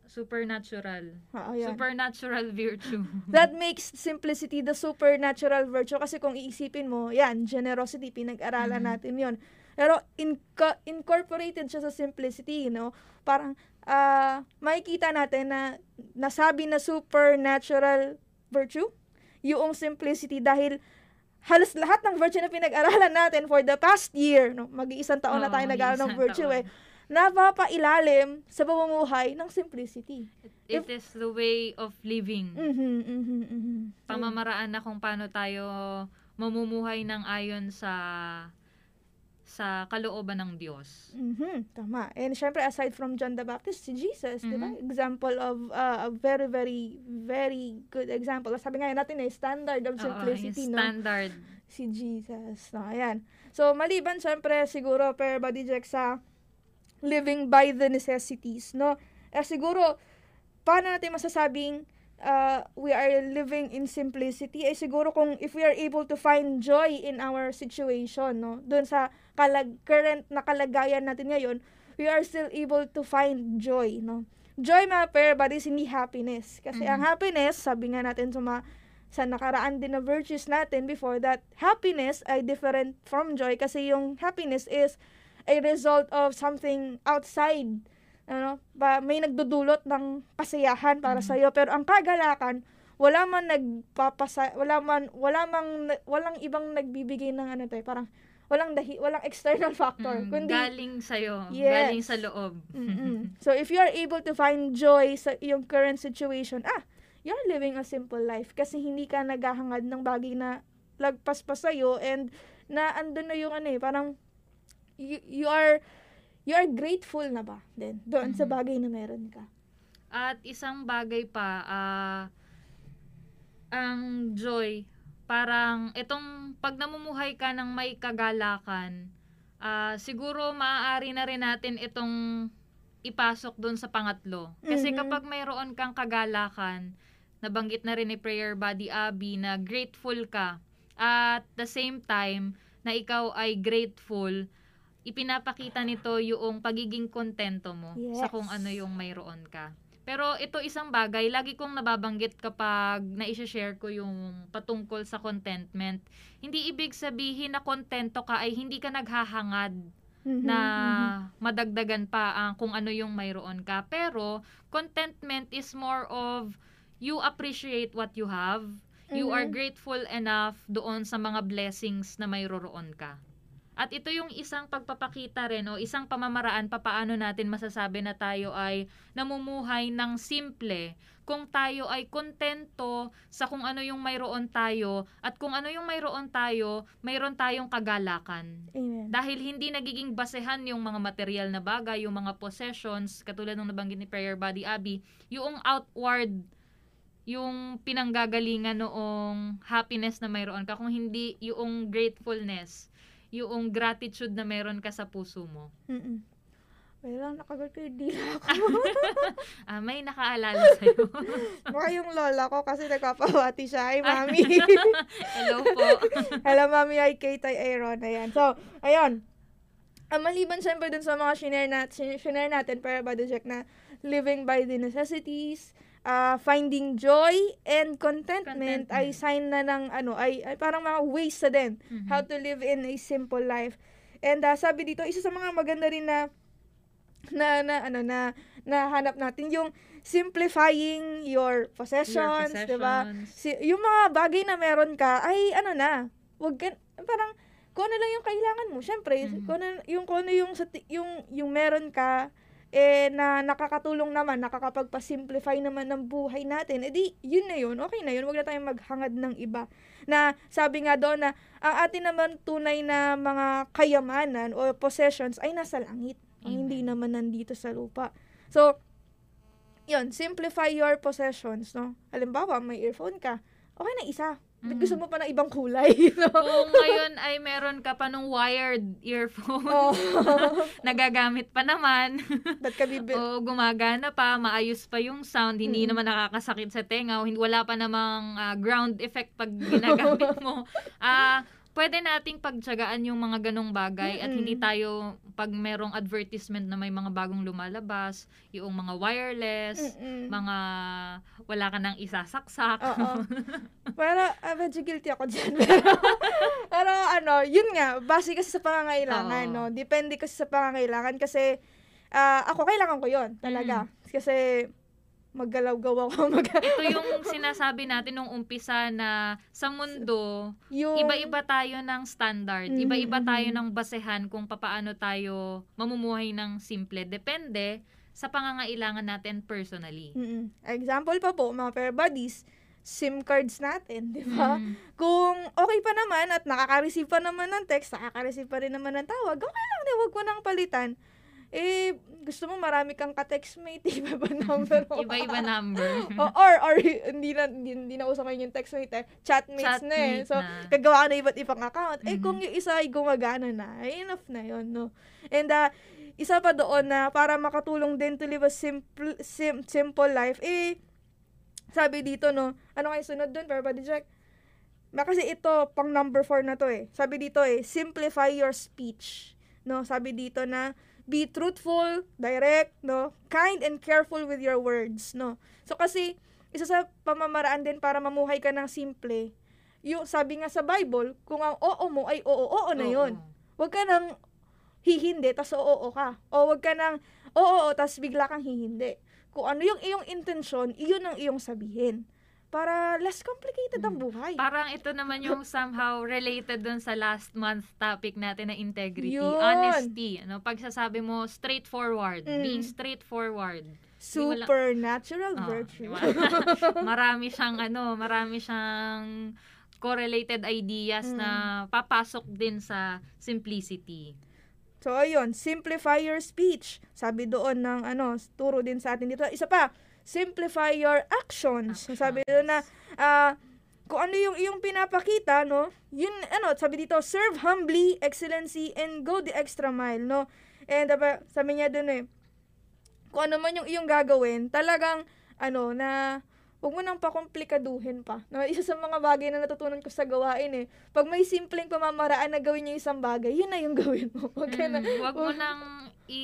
Speaker 2: supernatural.
Speaker 3: Ah, ayan.
Speaker 2: Supernatural virtue.
Speaker 3: That makes simplicity the supernatural virtue kasi kung iisipin mo, yan, generosity, pinag-aralan
Speaker 2: Mhm.
Speaker 3: natin yon Pero inco- incorporated siya sa simplicity, you know? Parang, ah, makikita natin na nasabi na supernatural virtue, yung simplicity dahil halos lahat ng virtue na pinag-aralan natin for the past year, no? mag-iisang taon na
Speaker 2: Oo,
Speaker 3: tayo nag-aaral ng virtue
Speaker 2: taon.
Speaker 3: eh, napapailalim sa pamumuhay ng simplicity.
Speaker 2: It is the way of living.
Speaker 3: Mhm, mhm, mhm.
Speaker 2: Pamamaraan na kung paano tayo mamumuhay ng ayon sa sa kalooban ng Diyos.
Speaker 3: Mhm, tama. And syempre, aside from John the Baptist, si Jesus, di ba?
Speaker 2: Mhm.
Speaker 3: Example of uh, a very, very, very good example. Sabi nga natin eh, standard of
Speaker 2: Oo,
Speaker 3: simplicity,
Speaker 2: yung
Speaker 3: no?
Speaker 2: standard.
Speaker 3: Si Jesus. No, ayan. So, maliban syempre, siguro, per body check sa living by the necessities, no? Eh, siguro, paano natin masasabing uh, we are living in simplicity? Eh, siguro kung if we are able to find joy in our situation, no? Doon sa kalag current na kalagayan natin ngayon, we are still able to find joy, no? Joy, mga pair buddies, hindi happiness. Kasi
Speaker 2: Mhm.
Speaker 3: ang happiness, sabi nga natin sa mga sa nakaraan din na virtues natin before that, happiness ay different from joy kasi yung happiness is a result of something outside ano, ba may nagdudulot ng kasiyahan para
Speaker 2: Mhm.
Speaker 3: sa iyo pero ang kagalakan wala man nagpapasa wala man wala mang walang ibang nagbibigay ng ano tayo parang walang dahi, walang external factor,
Speaker 2: Mm,
Speaker 3: kundi
Speaker 2: galing sa'yo.
Speaker 3: Yes.
Speaker 2: Galing sa loob.
Speaker 3: Mm-mm. So if you are able to find joy sa yung current situation, ah, you're living a simple life kasi hindi ka naghahangad ng bagay na lagpas pa sa'yo and na andun na yung ano eh, parang you, you are you are grateful na ba then doon sa
Speaker 2: Mhm.
Speaker 3: bagay na meron ka.
Speaker 2: At isang bagay pa, ah, ang joy, parang itong pag namumuhay ka ng may kagalakan, ah, siguro maaari na rin natin itong ipasok doon sa pangatlo. Kasi
Speaker 3: Mhm.
Speaker 2: kapag mayroon kang kagalakan, nabanggit na rin ni Prayer Buddy Abby na grateful ka. At the same time, na ikaw ay grateful, ipinapakita nito yung pagiging kontento mo sa
Speaker 3: Yes.
Speaker 2: kung ano yung mayroon ka. Pero ito isang bagay, lagi kong nababanggit kapag na-share ko yung patungkol sa contentment. Hindi ibig sabihin na kontento ka ay hindi ka naghahangad
Speaker 3: Mhm,
Speaker 2: na
Speaker 3: mhm.
Speaker 2: madagdagan pa ang kung ano yung mayroon ka. Pero contentment is more of you appreciate what you have. You are
Speaker 3: Mhm.
Speaker 2: grateful enough doon sa mga blessings na mayroon ka. At ito yung isang pagpapakita rin o isang pamamaraan pa paano natin masasabi na tayo ay namumuhay ng simple kung tayo ay kontento sa kung ano yung mayroon tayo at kung ano yung mayroon tayo, mayroon tayong kagalakan.
Speaker 3: Amen.
Speaker 2: Dahil hindi nagiging basehan yung mga material na bagay, yung mga possessions, katulad ng nabanggit ni Prayer Body Abby, yung outward, yung pinanggagalingan noong happiness na mayroon ka, kung hindi yung gratefulness, yung gratitude na mayroon ka sa puso mo.
Speaker 3: Mm-mm. Wait lang, nakagat ko yung dila ko.
Speaker 2: Ah, may nakaalala sa'yo.
Speaker 3: Baka yung lola ko kasi nagpapawati siya. Ay, mami.
Speaker 2: Hello po.
Speaker 3: Hello, mami. Ay, Kate, ay Aaron. Ayan. So, ayun. Ang maliban syempre dun sa mga shinare, nat shinare natin para ba na living by the necessities, uh, finding joy and contentment,
Speaker 2: Contentment.
Speaker 3: ay sign na ng ano, ay, ay parang mga ways na din
Speaker 2: Mhm.
Speaker 3: how to live in a simple life. And uh, sabi dito, isa sa mga maganda rin na na na ano na nahanap natin yung simplifying your possessions, 'di ba?
Speaker 2: possessions.
Speaker 3: Si, yung mga bagay na meron ka ay ano na, wag ka, parang kung ano lang yung kailangan mo. Syempre,
Speaker 2: Mhm.
Speaker 3: kung ano, yung kung ano yung yung yung meron ka eh na nakakatulong naman, nakakapagpa-simplify naman ng buhay natin, edi yun na yun, okay na yun, wag na tayong maghangad ng iba. Na sabi nga doon na ang atin naman tunay na mga kayamanan o possessions ay nasa langit. Ang hindi naman nandito sa lupa. So, yun, simplify your possessions, no? Halimbawa, may earphone ka, okay na isa.
Speaker 2: Mhm.
Speaker 3: gusto mo pa ng ibang kulay, no?
Speaker 2: Kung ngayon ay meron ka pa nung wired earphone,
Speaker 3: Oh,
Speaker 2: nagagamit pa naman,
Speaker 3: ba't ka bibil?
Speaker 2: o gumagana pa, maayos pa yung sound, hindi
Speaker 3: Mm.
Speaker 2: naman nakakasakit sa tenga, wala pa namang ah, ground effect pag ginagamit mo. Ah, pwede nating pagtsagaan yung mga ganong bagay at hindi tayo pag merong advertisement na may mga bagong lumalabas, yung mga wireless,
Speaker 3: Mm-mm.
Speaker 2: mga wala ka nang isasaksak.
Speaker 3: Oo. Pero, uh, medyo guilty ako dyan. Pero, pero ano, yun nga, base kasi sa pangangailangan,
Speaker 2: Oo.
Speaker 3: no? Depende kasi sa pangangailangan kasi ah, ako kailangan ko yon talaga. Kasi maggalaw-gaw ako. Mag-
Speaker 2: Ito yung sinasabi natin nung umpisa na sa mundo,
Speaker 3: yung,
Speaker 2: iba-iba tayo ng standard.
Speaker 3: Mhm,
Speaker 2: Iba-iba tayo ng basehan kung papaano tayo mamumuhay ng simple. Depende sa pangangailangan natin personally.
Speaker 3: Mm-mm. Example pa po, mga pair buddies, SIM cards natin, di ba?
Speaker 2: Mm.
Speaker 3: Kung okay pa naman at nakaka-receive pa naman ng text, nakaka-receive pa rin naman ng tawag, okay lang, di, wag mo nang palitan. Eh, gusto mo marami kang ka-textmate, iba ba number?
Speaker 2: Iba-iba number.
Speaker 3: O- or, or, hindi na, hindi, hindi na uso ngayon yung textmate eh. Chatmates na eh.
Speaker 2: Chatmate
Speaker 3: So,
Speaker 2: na.
Speaker 3: gagawa ka na iba't ibang account. Eh,
Speaker 2: Mhm.
Speaker 3: kung yung isa ay gumagana na, ay enough na yon no? And, uh, isa pa doon na para makatulong din to live a simple, sim, simple life, eh, sabi dito, no, ano kayo sunod doon, pero Jack? Ma, kasi ito, pang number 4 na to eh. Sabi dito eh, simplify your speech. No, sabi dito na, be truthful, direct, no, kind and careful with your words, no. So kasi isa sa pamamaraan din para mamuhay ka ng simple, yung sabi nga sa Bible, kung ang oo mo ay oo, oo na yon. Huwag ka nang hihindi, tas oo, oo ka. O huwag ka nang oo, oo, tas bigla kang hihindi. Kung ano yung iyong intensyon, iyon ang iyong sabihin. Para less complicated ang buhay.
Speaker 2: Parang ito naman yung somehow related dun sa last month topic natin na integrity,
Speaker 3: Yun.
Speaker 2: honesty. Ano, pagsasabi mo straightforward,
Speaker 3: Mm.
Speaker 2: being straightforward.
Speaker 3: Supernatural
Speaker 2: Oh,
Speaker 3: virtue.
Speaker 2: di ba? marami siyang ano, marami siyang correlated ideas
Speaker 3: Mm.
Speaker 2: na papasok din sa simplicity.
Speaker 3: So, ayun, simplify your speech. Sabi doon ng, ano, turo din sa atin dito. Isa pa, simplify your actions. So, sabi doon na, ah, kung ano yung iyong pinapakita, no, yun, ano, sabi dito, serve humbly, excellency, and go the extra mile, no. And, diba, sabi niya doon eh, kung ano man yung iyong gagawin, talagang, ano, na, huwag mo nang pakomplikaduhin pa. No, isa sa mga bagay na natutunan ko sa gawain eh. Pag may simpleng pamamaraan na gawin yung isang bagay, yun na yung gawin mo. Huwag ka na,
Speaker 2: Mm, wag mo nang i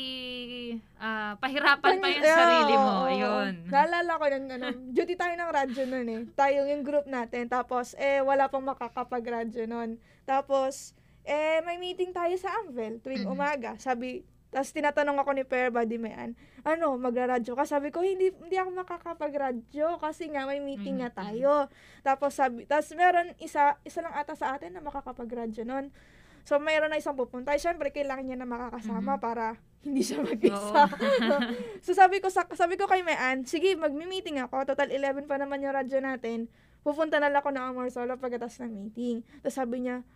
Speaker 2: ah, pahirapan pa yung
Speaker 3: Yeah,
Speaker 2: sarili mo.
Speaker 3: oo.
Speaker 2: Ayun.
Speaker 3: Naalala ko ng ano, duty tayo ng radyo nun eh. Tayo yung group natin. Tapos, eh, wala pang makakapag-radyo nun. Tapos, eh, may meeting tayo sa Anvil tuwing
Speaker 2: Mhm.
Speaker 3: umaga. Sabi, tapos tinatanong ako ni Per Buddy Mayan, ano, magra-radyo ka? Sabi ko, hindi, hindi ako makakapag-radyo kasi nga may meeting nga tayo. Tapos sabi, tapos meron isa, isa lang ata sa atin na makakapag-radyo nun. So, mayroon na isang pupunta. Eh, syempre, kailangan niya na makakasama
Speaker 2: Mhm.
Speaker 3: para hindi siya mag-isa. so, sabi ko, sa, sabi ko kay Mayan, sige, magmi-meeting ako. Total 11 pa naman yung radyo natin. Pupunta na lang ako ng Amor Solo pagkatapos ng meeting. Tapos sabi niya,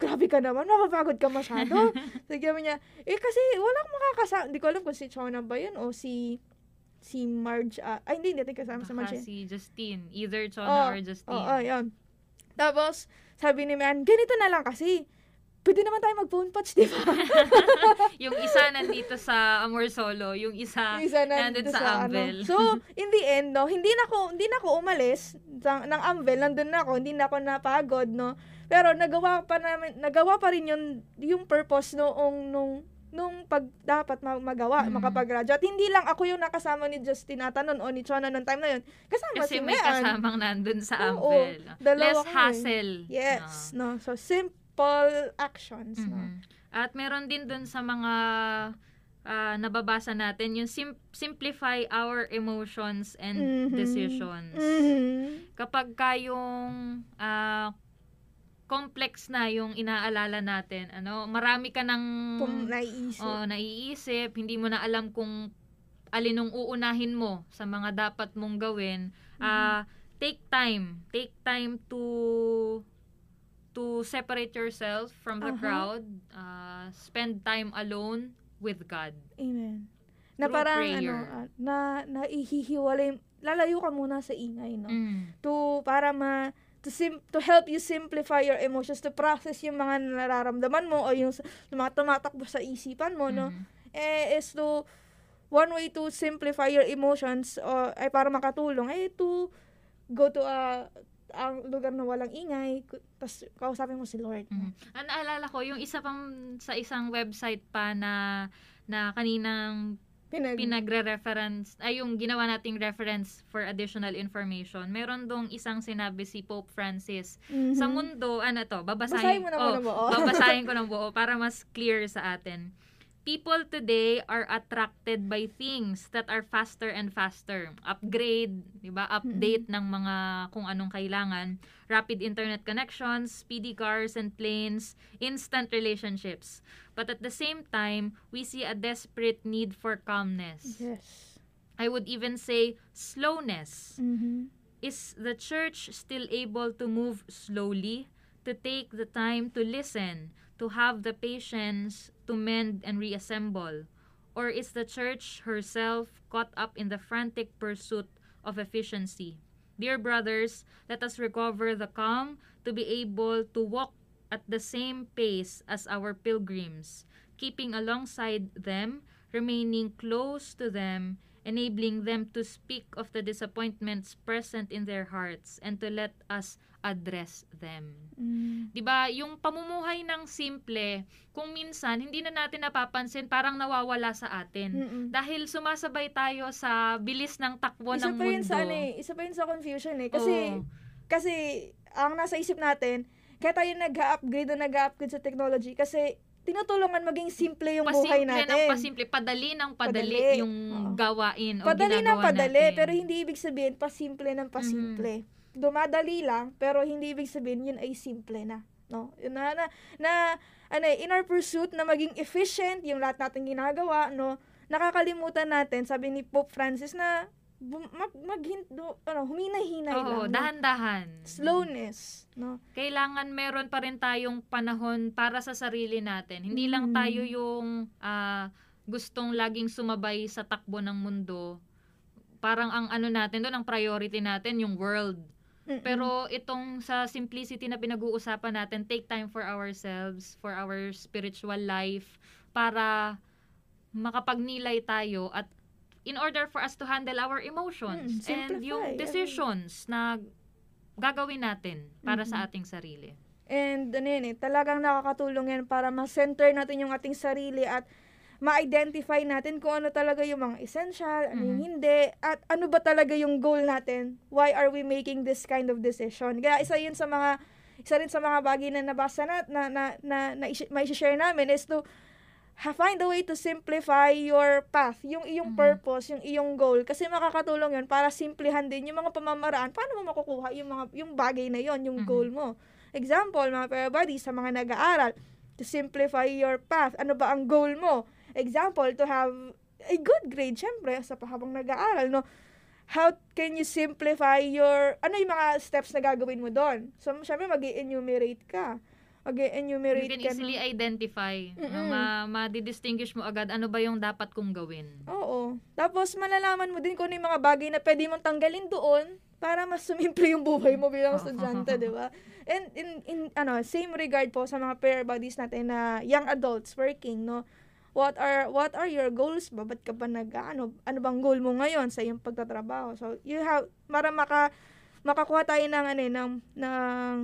Speaker 3: grabe ka naman, mapapagod ka masyado. Sabi niya, eh kasi walang makakasama. Hindi ko alam kung si Chona ba yun o si si Marge. ah, ay, hindi, hindi kasama sa Marge.
Speaker 2: si Justine. Either Chona or Justine.
Speaker 3: Oo, yun. Tapos, sabi ni Man, ganito na lang kasi, pwede naman tayo mag-phone patch, di ba?
Speaker 2: yung isa nandito sa Amor Solo, yung isa,
Speaker 3: Yung isa
Speaker 2: nandun
Speaker 3: nandun
Speaker 2: sa
Speaker 3: ano.
Speaker 2: Anvil.
Speaker 3: So, in the end, no, hindi na ako, hindi na ako umalis sa, ng Anvil, nandun na ako, hindi na ako napagod, no. Pero nagawa pa namin, nagawa pa rin yung, yung purpose noong, nung, nung pag dapat ma- magawa,
Speaker 2: Mm.
Speaker 3: makapag-graduate. At hindi lang ako yung nakasama ni Justin ata nun o ni Chona noong time na yun. Kasama
Speaker 2: Kasi
Speaker 3: si
Speaker 2: may
Speaker 3: Mean.
Speaker 2: kasamang nandun sa
Speaker 3: Oo, dalawa
Speaker 2: Less hassle.
Speaker 3: Yes,
Speaker 2: No.
Speaker 3: no. So, simple actions, no.
Speaker 2: Mhm. At meron din dun sa mga ah, nababasa natin, yung sim- simplify our emotions and
Speaker 3: Mhm.
Speaker 2: decisions.
Speaker 3: Mhm.
Speaker 2: Kapag ka yung ah, complex na yung inaalala natin, ano, marami ka ng
Speaker 3: Kung naiisip.
Speaker 2: oh, naiisip, hindi mo na alam kung alin ang uunahin mo sa mga dapat mong gawin. Ah, take time. Take time to to separate yourself from the
Speaker 3: Aha.
Speaker 2: crowd. Ah, spend time alone with God.
Speaker 3: Amen. Na parang
Speaker 2: prayer.
Speaker 3: ano, ah, na naihihiwalay, lalayo ka muna sa ingay, no?
Speaker 2: Mm.
Speaker 3: To, para ma, to, sim, to help you simplify your emotions, to process yung mga nararamdaman mo o yung, mga tumatakbo sa isipan mo, no?
Speaker 2: Mhm.
Speaker 3: Eh, is to, one way to simplify your emotions o ay para makatulong, eh, to go to a ang lugar na walang ingay, tapos kausapin mo si Lord. no?
Speaker 2: Mhm. Ang naalala ko, yung isa pang sa isang website pa na na kaninang
Speaker 3: Pinag,
Speaker 2: pinagre-reference, ay yung ginawa nating reference for additional information. Meron dong isang sinabi si Pope Francis.
Speaker 3: Mhm.
Speaker 2: Sa mundo, ano to,
Speaker 3: Basahin
Speaker 2: babasahin,
Speaker 3: mo na
Speaker 2: oh,
Speaker 3: muna buo.
Speaker 2: babasahin ko ng buo para mas clear sa atin. People today are attracted by things that are faster and faster. Upgrade, 'di ba? Update ng mga kung anong kailangan, rapid internet connections, speedy cars and planes, instant relationships. But at the same time, we see a desperate need for calmness.
Speaker 3: Yes.
Speaker 2: I would even say slowness.
Speaker 3: Mhm.
Speaker 2: Is the church still able to move slowly, to take the time to listen, to have the patience to mend and reassemble? Or is the church herself caught up in the frantic pursuit of efficiency? Dear brothers, let us recover the calm to be able to walk at the same pace as our pilgrims, keeping alongside them, remaining close to them, enabling them to speak of the disappointments present in their hearts and to let us address them.
Speaker 3: Mm.
Speaker 2: 'Di ba? Yung pamumuhay ng simple, kung minsan hindi na natin napapansin, parang nawawala sa atin.
Speaker 3: Mm-mm.
Speaker 2: Dahil sumasabay tayo sa bilis ng takbo
Speaker 3: isa
Speaker 2: ng
Speaker 3: pa
Speaker 2: mundo.
Speaker 3: yun sa ano eh, isa pa yun sa confusion eh. Kasi,
Speaker 2: Oo.
Speaker 3: kasi, ang nasa isip natin, kaya tayo nag-upgrade na nag-upgrade sa technology kasi tinutulungan maging simple yung buhay
Speaker 2: pasimple
Speaker 3: natin.
Speaker 2: ng pasimple, padali ng padali,
Speaker 3: Padali.
Speaker 2: yung
Speaker 3: Oo.
Speaker 2: gawain o
Speaker 3: Padali ng padali,
Speaker 2: natin.
Speaker 3: pero hindi ibig sabihin pasimple ng pasimple. Dumadali lang, pero hindi ibig sabihin yun ay simple na. No? Na, na, na ano, eh, in our pursuit na maging efficient, yung lahat natin ginagawa, no, nakakalimutan natin, sabi ni Pope Francis na bum- mag, mag, do, ano, huminay-hinay lang.
Speaker 2: Oo,
Speaker 3: no?
Speaker 2: dahan-dahan.
Speaker 3: Slowness, no?
Speaker 2: Kailangan meron pa rin tayong panahon para sa sarili natin. Hindi lang
Speaker 3: Mm.
Speaker 2: tayo yung ah, gustong laging sumabay sa takbo ng mundo. Parang ang ano natin doon, ang priority natin, yung world.
Speaker 3: Mm-mm.
Speaker 2: Pero itong sa simplicity na pinag-uusapan natin, take time for ourselves, for our spiritual life, para makapagnilay tayo at in order for us to handle our emotions
Speaker 3: Mm,
Speaker 2: and yung decisions na gagawin natin para sa
Speaker 3: Mhm.
Speaker 2: ating sarili.
Speaker 3: And ano yun eh, talagang nakakatulong yan para ma-center natin yung ating sarili at ma-identify natin kung ano talaga yung mga essential, ano yung
Speaker 2: Mhm.
Speaker 3: hindi, at ano ba talaga yung goal natin. Why are we making this kind of decision? Kaya isa yun sa mga isa rin sa mga bagay na nabasa na na na, na, na may share namin is to ha, find a way to simplify your path, yung iyong
Speaker 2: Mhm.
Speaker 3: purpose, yung iyong goal kasi makakatulong yun para simplihan din yung mga pamamaraan paano mo makukuha yung mga yung bagay na yon, yung
Speaker 2: Mhm.
Speaker 3: goal mo. Example, mga para buddies, sa mga nag-aaral, to simplify your path. Ano ba ang goal mo? Example, to have a good grade, syempre, sa habang nag-aaral, no? How can you simplify your, ano yung mga steps na gagawin mo doon? So, syempre, mag enumerate ka. mag
Speaker 2: You
Speaker 3: enumerate
Speaker 2: can
Speaker 3: ka.
Speaker 2: easily
Speaker 3: ng-
Speaker 2: identify,
Speaker 3: Mm-mm.
Speaker 2: ma ma-distinguish mo agad ano ba yung dapat kong gawin.
Speaker 3: Oo. Tapos, malalaman mo din kung ano yung mga bagay na pwede mong tanggalin doon para mas sumimple yung buhay mo bilang estudyante, di ba? And in, in, ano, same regard po sa mga pair buddies natin na young adults working, no? What are what are your goals ba? Ba't ka ba nag, ano, ano bang goal mo ngayon sa iyong pagtatrabaho? So, you have, para maka, makakuha tayo ng, ano, eh, ng, ng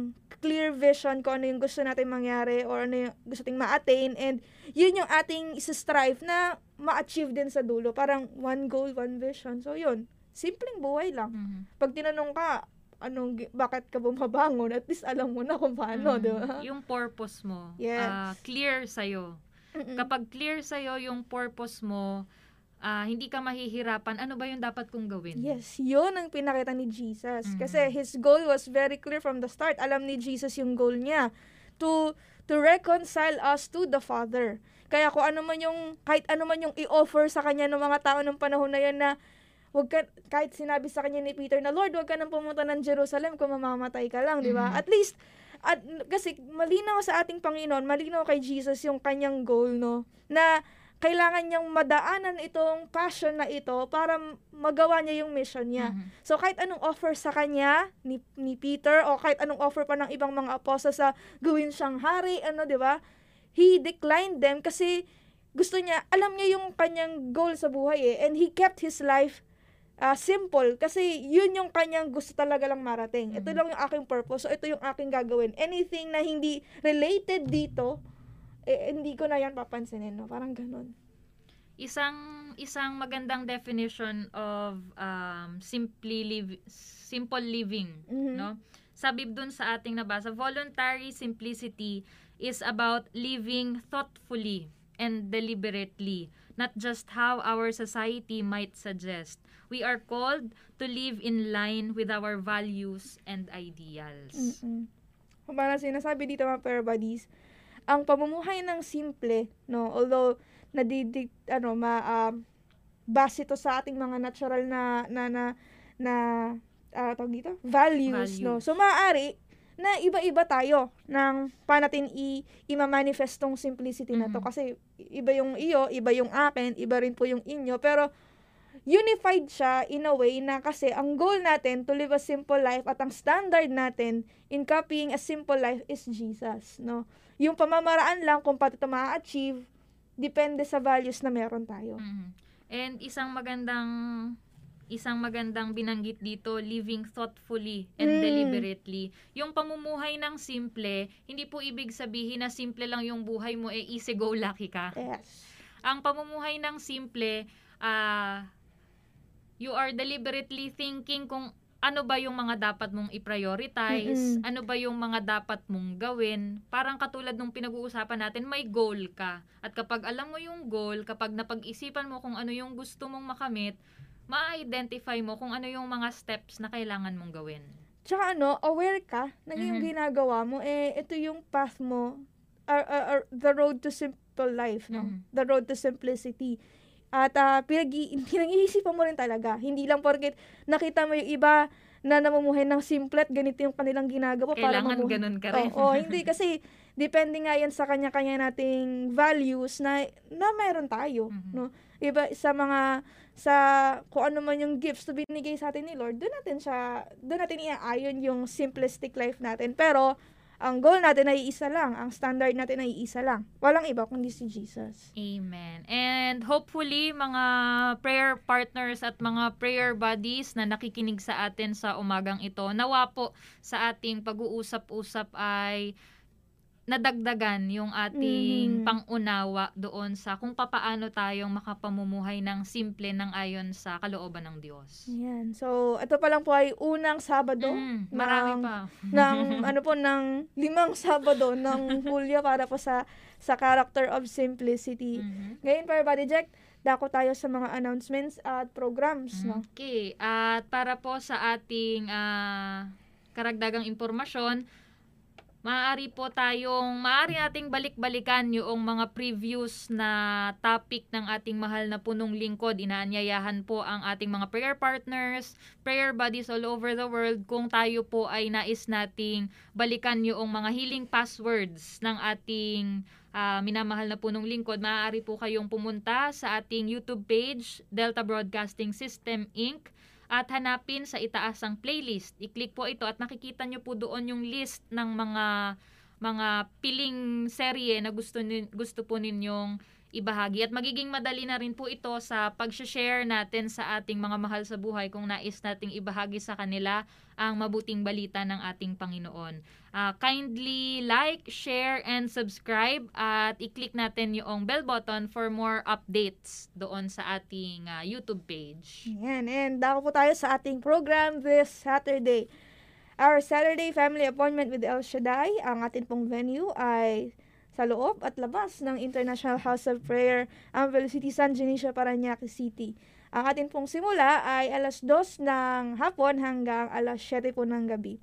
Speaker 3: clear vision kung ano yung gusto natin mangyari or ano yung gusto nating ma-attain and yun yung ating isa-strive na ma-achieve din sa dulo. Parang one goal, one vision. So, yun. Simpleng buhay lang.
Speaker 2: Mhm.
Speaker 3: Pag tinanong ka, anong, bakit ka bumabangon, at least alam mo na kung paano,
Speaker 2: Mhm.
Speaker 3: di ba?
Speaker 2: Yung purpose mo,
Speaker 3: Yes.
Speaker 2: ah, clear sa'yo.
Speaker 3: Mm-mm.
Speaker 2: Kapag clear sa'yo yung purpose mo, ah, hindi ka mahihirapan, ano ba yung dapat kong gawin?
Speaker 3: Yes, yun ang pinakita ni Jesus.
Speaker 2: Mhm.
Speaker 3: Kasi his goal was very clear from the start. Alam ni Jesus yung goal niya. To, to reconcile us to the Father. Kaya kung ano man yung, kahit ano man yung i-offer sa kanya ng mga tao ng panahon na yan na, wag ka, kahit sinabi sa kanya ni Peter na, Lord, wag ka nang pumunta ng Jerusalem kung mamamatay ka lang, di ba?
Speaker 2: Mhm.
Speaker 3: At least, at, kasi malinaw sa ating Panginoon, malinaw kay Jesus yung kanyang goal, no? Na kailangan niyang madaanan itong passion na ito para magawa niya yung mission niya.
Speaker 2: Mhm.
Speaker 3: So kahit anong offer sa kanya ni, ni Peter o kahit anong offer pa ng ibang mga apostles sa gawin siyang hari, ano, 'di ba? He declined them kasi gusto niya, alam niya yung kanyang goal sa buhay eh and he kept his life ah, simple kasi yun yung kanyang gusto talaga lang marating. Ito
Speaker 2: Mhm.
Speaker 3: lang yung aking purpose. So ito yung aking gagawin. Anything na hindi related dito, eh, hindi ko na yan papansinin, no? Parang ganun.
Speaker 2: Isang isang magandang definition of um, simply live, simple living,
Speaker 3: Mhm.
Speaker 2: no? Sabi dun sa ating nabasa, voluntary simplicity is about living thoughtfully and deliberately, not just how our society might suggest. We are called to live in line with our values and ideals.
Speaker 3: Mm-mm. Parang sinasabi dito mga pair buddies, ang pamumuhay ng simple, no, although nadidig, ano, ma, um, base to sa ating mga natural na, na, na, na, tawag dito, values, no.
Speaker 2: Values.
Speaker 3: So, maaari na iba-iba tayo ng paano natin i, i-manifest tong simplicity na to.
Speaker 2: Mhm.
Speaker 3: Kasi iba yung iyo, iba yung akin, iba rin po yung inyo. Pero, unified siya in a way na kasi ang goal natin to live a simple life at ang standard natin in copying a simple life is Jesus, no? Yung pamamaraan lang kung paano ito ma-achieve, depende sa values na meron tayo.
Speaker 2: Mhm. And isang magandang isang magandang binanggit dito, living thoughtfully
Speaker 3: Mm.
Speaker 2: and deliberately. Yung pamumuhay ng simple, hindi po ibig sabihin na simple lang yung buhay mo, eh easy go lucky ka.
Speaker 3: Yes.
Speaker 2: Ang pamumuhay ng simple, ah you are deliberately thinking kung ano ba yung mga dapat mong i-prioritize,
Speaker 3: Mm-mm.
Speaker 2: ano ba yung mga dapat mong gawin. Parang katulad nung pinag-uusapan natin, may goal ka. At kapag alam mo yung goal, kapag napag-isipan mo kung ano yung gusto mong makamit, ma-identify mo kung ano yung mga steps na kailangan mong gawin.
Speaker 3: tsaka ano, aware ka na yung
Speaker 2: Mhm.
Speaker 3: ginagawa mo, eh, ito yung path mo, or, or- or the road to simple life, no?
Speaker 2: Mhm.
Speaker 3: The road to simplicity. At uh, pinag pinag-iisipan mo rin talaga. Hindi lang porket nakita mo yung iba na namumuhay ng simple at ganito yung kanilang ginagawa para
Speaker 2: Kailangan
Speaker 3: mamuhay.
Speaker 2: ganun ka rin.
Speaker 3: Oo, hindi kasi depende nga yan sa kanya-kanya nating values na na meron tayo,
Speaker 2: Mhm.
Speaker 3: no? Iba sa mga sa kung ano man yung gifts na binigay sa atin ni Lord, doon natin siya doon natin iaayon yung simplistic life natin. Pero ang goal natin ay isa lang, ang standard natin ay isa lang. Walang iba kundi si Jesus.
Speaker 2: Amen. And hopefully, mga prayer partners at mga prayer buddies na nakikinig sa atin sa umagang ito, nawa po sa ating pag-uusap-usap ay nadagdagan yung ating
Speaker 3: Mhm.
Speaker 2: pangunawa doon sa kung papaano tayong makapamumuhay ng simple ng ayon sa kalooban ng Diyos.
Speaker 3: Ayan. So, ito pa lang po ay unang Sabado.
Speaker 2: Mm, marami
Speaker 3: ng-
Speaker 2: pa.
Speaker 3: ng ano po ng limang Sabado ng Hulyo para po sa sa character of simplicity.
Speaker 2: Mhm.
Speaker 3: Ngayon, para Body Jack, dako tayo sa mga announcements at programs, no?
Speaker 2: Okay. At para po sa ating ah, karagdagang impormasyon, maaari po tayong, maaari nating balik-balikan yung mga previews na topic ng ating mahal na punong lingkod. Inaanyayahan po ang ating mga prayer partners, prayer buddies all over the world kung tayo po ay nais nating balikan yung mga healing passwords ng ating ah, minamahal na punong lingkod, maaari po kayong pumunta sa ating YouTube page, Delta Broadcasting System Inc. at hanapin sa itaas ang playlist. I-click po ito at makikita nyo po doon yung list ng mga mga piling serye na gusto gusto po ninyong ibahagi at magiging madali na rin po ito sa pag-share natin sa ating mga mahal sa buhay kung nais nating ibahagi sa kanila ang mabuting balita ng ating Panginoon. Ah, kindly like, share, and subscribe at i-click natin yung bell button for more updates doon sa ating ah, YouTube page.
Speaker 3: Ayan, and dako po tayo sa ating program this Saturday. Our Saturday family appointment with El Shaddai, ang atin pong venue ay sa loob at labas ng International House of Prayer, Anvil City, San Dionisio, Parañaque City. Ang atin pong simula ay alas 2 ng hapon hanggang alas 7 po ng gabi.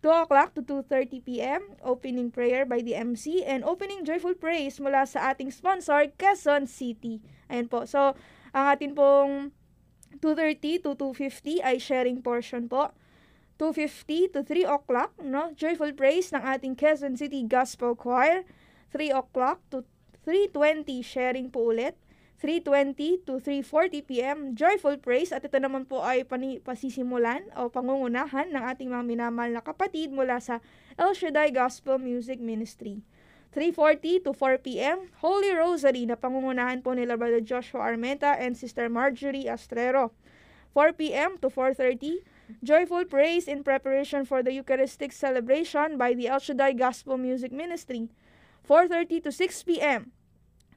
Speaker 3: 2 o'clock to 2.30 p.m., opening prayer by the MC, and opening joyful praise mula sa ating sponsor, Quezon City. Ayan po. So, ang atin pong 2.30 to 2.50 ay sharing portion po. 2.50 to 3 o'clock, no? Joyful praise ng ating Quezon City Gospel Choir. 3 o'clock to 3.20 sharing po ulit. 3.20 to 3.40 p.m. Joyful Praise at ito naman po ay pani, pasisimulan o pangungunahan ng ating mga minamahal na kapatid mula sa El Shaddai Gospel Music Ministry. 3.40 to 4 p.m. Holy Rosary na pangungunahan po nila Brother Joshua Armenta and Sister Marjorie Astrero. 4 p.m. to 4.30 Joyful Praise in preparation for the Eucharistic celebration by the El Shaddai Gospel Music Ministry. 4.30 to 6 p.m.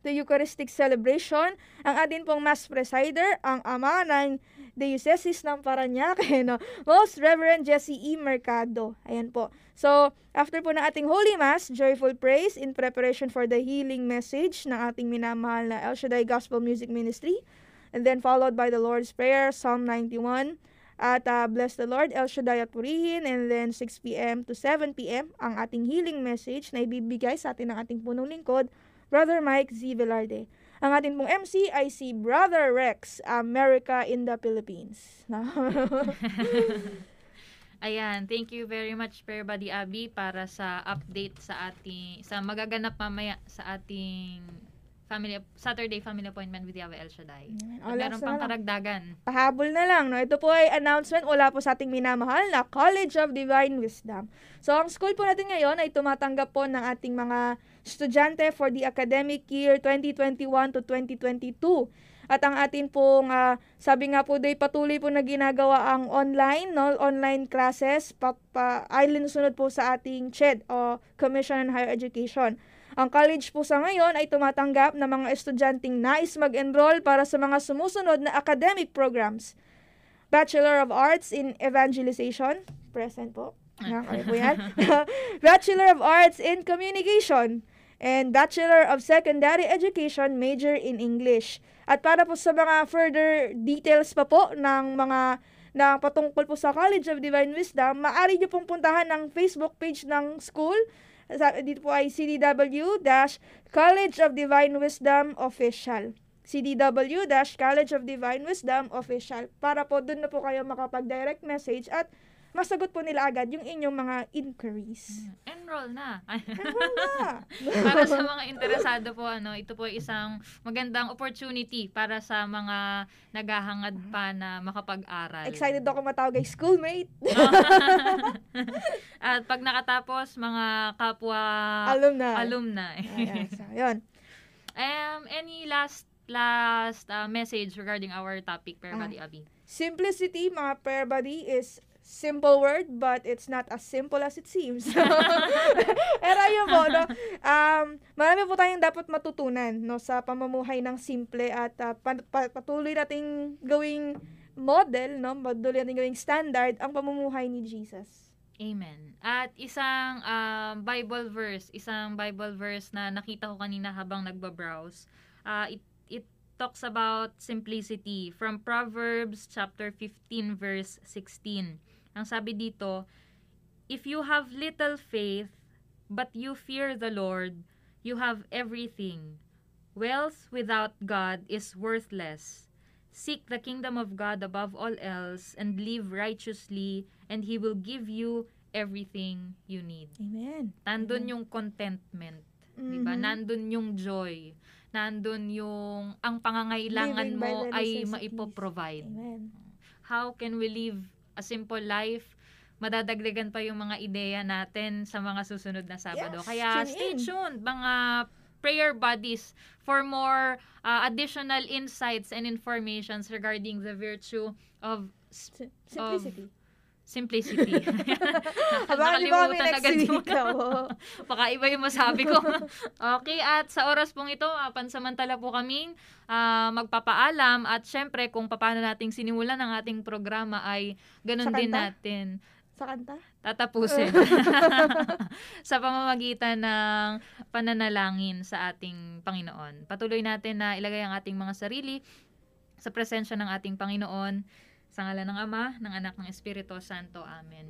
Speaker 3: The Eucharistic celebration, ang atin pong Mass Presider, ang ama ng Diocese ng Parañaque, no? Most Reverend Jesse E. Mercado. Ayan po. So, after po ng ating Holy Mass, joyful praise in preparation for the healing message ng ating minamahal na El Shaddai Gospel Music Ministry. And then followed by the Lord's Prayer, Psalm 91. At uh, Bless the Lord, El Shaddai at Purihin. And then 6 p.m. to 7 p.m. ang ating healing message na ibibigay sa atin ng ating punong lingkod, Brother Mike Z. Velarde. Ang ating pong MC ay si Brother Rex, America in the Philippines.
Speaker 2: Ayan, thank you very much Prayer Buddy Abby para sa update sa ating sa magaganap mamaya sa ating family Saturday family appointment with Yahweh El Shaddai. At meron pang karagdagan.
Speaker 3: Pahabol na lang, no? Ito po ay announcement mula po sa ating minamahal na College of Divine Wisdom. So, ang school po natin ngayon ay tumatanggap po ng ating mga estudyante for the academic year 2021 to 2022. At ang atin pong, ah, sabi nga po, day patuloy po na ginagawa ang online, no? Online classes, pa, pa, ay linsunod po sa ating CHED o Commission on Higher Education. Ang college po sa ngayon ay tumatanggap ng mga estudyanteng nais mag-enroll para sa mga sumusunod na academic programs. Bachelor of Arts in Evangelization, present po. Nakakaya po yan. Bachelor of Arts in Communication and Bachelor of Secondary Education major in English. At para po sa mga further details pa po ng mga na patungkol po sa College of Divine Wisdom, maaari nyo pong puntahan ng Facebook page ng school. Sa, dito po ay CDW-College of Divine Wisdom Official. CDW-College of Divine Wisdom Official. Para po doon na po kayo makapag-direct message at masagot po nila agad yung inyong mga inquiries.
Speaker 2: Enroll na.
Speaker 3: Enroll na!
Speaker 2: para sa mga interesado po, ano, ito po isang magandang opportunity para sa mga naghahangad pa na makapag-aral.
Speaker 3: Excited ako matawag kay schoolmate.
Speaker 2: At pag nakatapos, mga kapwa
Speaker 3: Alumni.
Speaker 2: alumni.
Speaker 3: Ayan, so, yun.
Speaker 2: um, any last last uh, message regarding our topic, Per
Speaker 3: Ah.
Speaker 2: Buddy Abi?
Speaker 3: Simplicity, mga prayer buddy, is simple word, but it's not as simple as it seems. Pero yun po, no? Um, marami po tayong dapat matutunan, no, sa pamumuhay ng simple at uh, pa- pa- patuloy nating gawing model, no, patuloy nating gawing standard ang pamumuhay ni Jesus.
Speaker 2: Amen. At isang um, Bible verse, isang Bible verse na nakita ko kanina habang nagbabrowse. Uh, it, it talks about simplicity from Proverbs chapter 15 verse 16. Ang sabi dito, If you have little faith, but you fear the Lord, you have everything. Wealth without God is worthless. Seek the kingdom of God above all else and live righteously and He will give you everything you need.
Speaker 3: Amen.
Speaker 2: Nandun
Speaker 3: Amen.
Speaker 2: yung contentment. Di ba?
Speaker 3: Mhm.
Speaker 2: Nandun yung joy. Nandun yung ang pangangailangan
Speaker 3: Living
Speaker 2: mo ay maipoprovide.
Speaker 3: Amen.
Speaker 2: How can we live a simple life? Madadagdagan pa yung mga ideya natin sa mga susunod na Sabado.
Speaker 3: Yes,
Speaker 2: Kaya
Speaker 3: tune
Speaker 2: stay
Speaker 3: in.
Speaker 2: tuned, mga prayer buddies for more uh, additional insights and informations regarding the virtue of s-
Speaker 3: Si- Simplicity. Aba, di ba kami next week?
Speaker 2: Baka iba yung masabi ko. okay, at sa oras pong ito, ah, pansamantala po kaming ah, magpapaalam at syempre kung paano nating sinimulan ang ating programa ay ganun din natin
Speaker 3: Sa kanta?
Speaker 2: tatapusin sa pamamagitan ng pananalangin sa ating Panginoon. Patuloy natin na ilagay ang ating mga sarili sa presensya ng ating Panginoon sa ngalan ng Ama, ng Anak, ng Espiritu Santo. Amen.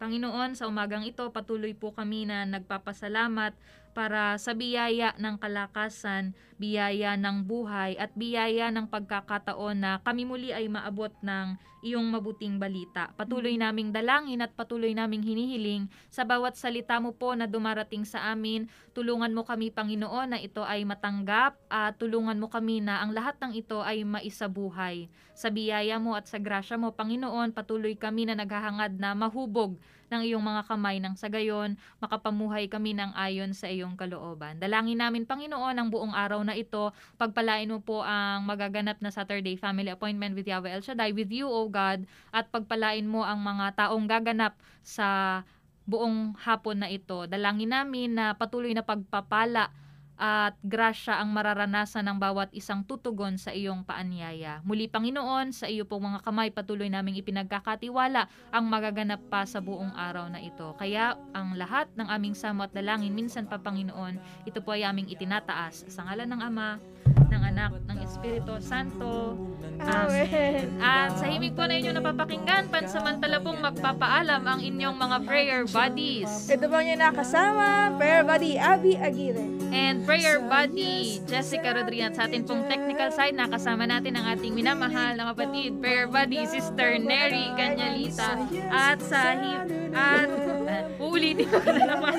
Speaker 2: Panginoon, sa umagang ito, patuloy po kami na nagpapasalamat para sa biyaya ng kalakasan, biyaya ng buhay, at biyaya ng pagkakataon na kami muli ay maabot ng iyong mabuting balita. Patuloy naming dalangin at patuloy naming hinihiling sa bawat salita mo po na dumarating sa amin. Tulungan mo kami, Panginoon, na ito ay matanggap at tulungan mo kami na ang lahat ng ito ay maisabuhay. Sa biyaya mo at sa grasya mo, Panginoon, patuloy kami na naghahangad na mahubog ng iyong mga kamay nang sa gayon makapamuhay kami ng ayon sa iyong kalooban. Dalangin namin Panginoon ang buong araw na ito. Pagpalain mo po ang magaganap na Saturday Family Appointment with Yahweh El Shaddai with you, O God, at pagpalain mo ang mga taong gaganap sa buong hapon na ito. Dalangin namin na patuloy na pagpapala at grasya ang mararanasan ng bawat isang tutugon sa iyong paanyaya. Muli Panginoon, sa iyo pong mga kamay patuloy naming ipinagkakatiwala ang magaganap pa sa buong araw na ito. Kaya ang lahat ng aming samo at dalangin minsan pa Panginoon, ito po ay aming itinataas sa ngalan ng Ama, ng Anak, ng Espiritu Santo.
Speaker 3: Amen.
Speaker 2: At sa himig po na inyong napapakinggan, pansamantala pong magpapaalam ang inyong mga prayer buddies.
Speaker 3: Ito po niyo nakasama, prayer buddy, Abby Aguirre.
Speaker 2: And prayer buddy, Jessica Rodriguez. Sa atin pong technical side, nakasama natin ang ating minamahal na kapatid, prayer buddy, Sister Neri Ganyalita. At sa hi- at uh, uulitin ko na naman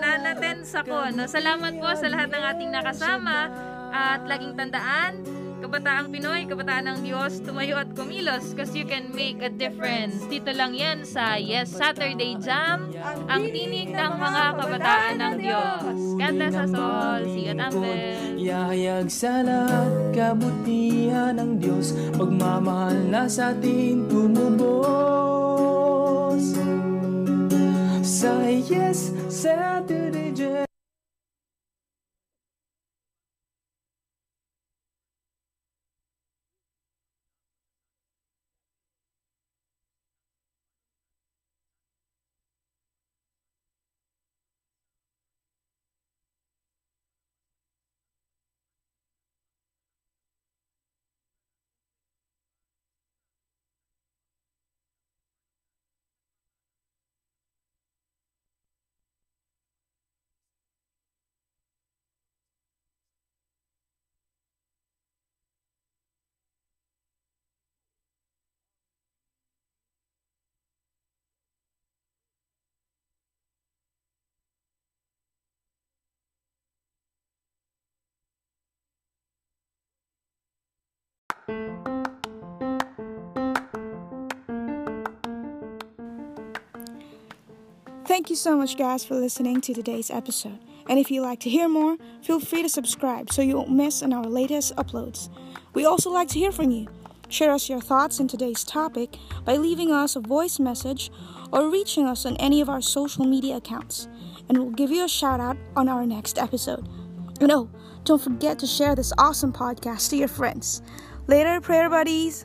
Speaker 2: na natense ako. No? Salamat po sa lahat ng ating nakasama at laging tandaan, Kabataang Pinoy, Kabataan ng Diyos, tumayo at kumilos because you can make a difference. Dito lang yan sa Yes Saturday Jam, ang tinig ng mga kabataan ng Diyos. God bless us all. See you at Ampel.
Speaker 1: Yahayag sa lahat kabutihan ng Diyos Pagmamahal na sa atin tumubos Sa Yes Saturday Jam
Speaker 3: Thank you so much, guys, for listening to today's episode. And if you'd like to hear more, feel free to subscribe so you won't miss on our latest uploads. We also like to hear from you. Share us your thoughts on today's topic by leaving us a voice message or reaching us on any of our social media accounts, and we'll give you a shout out on our next episode. And oh, don't forget to share this awesome podcast to your friends. Later, prayer buddies.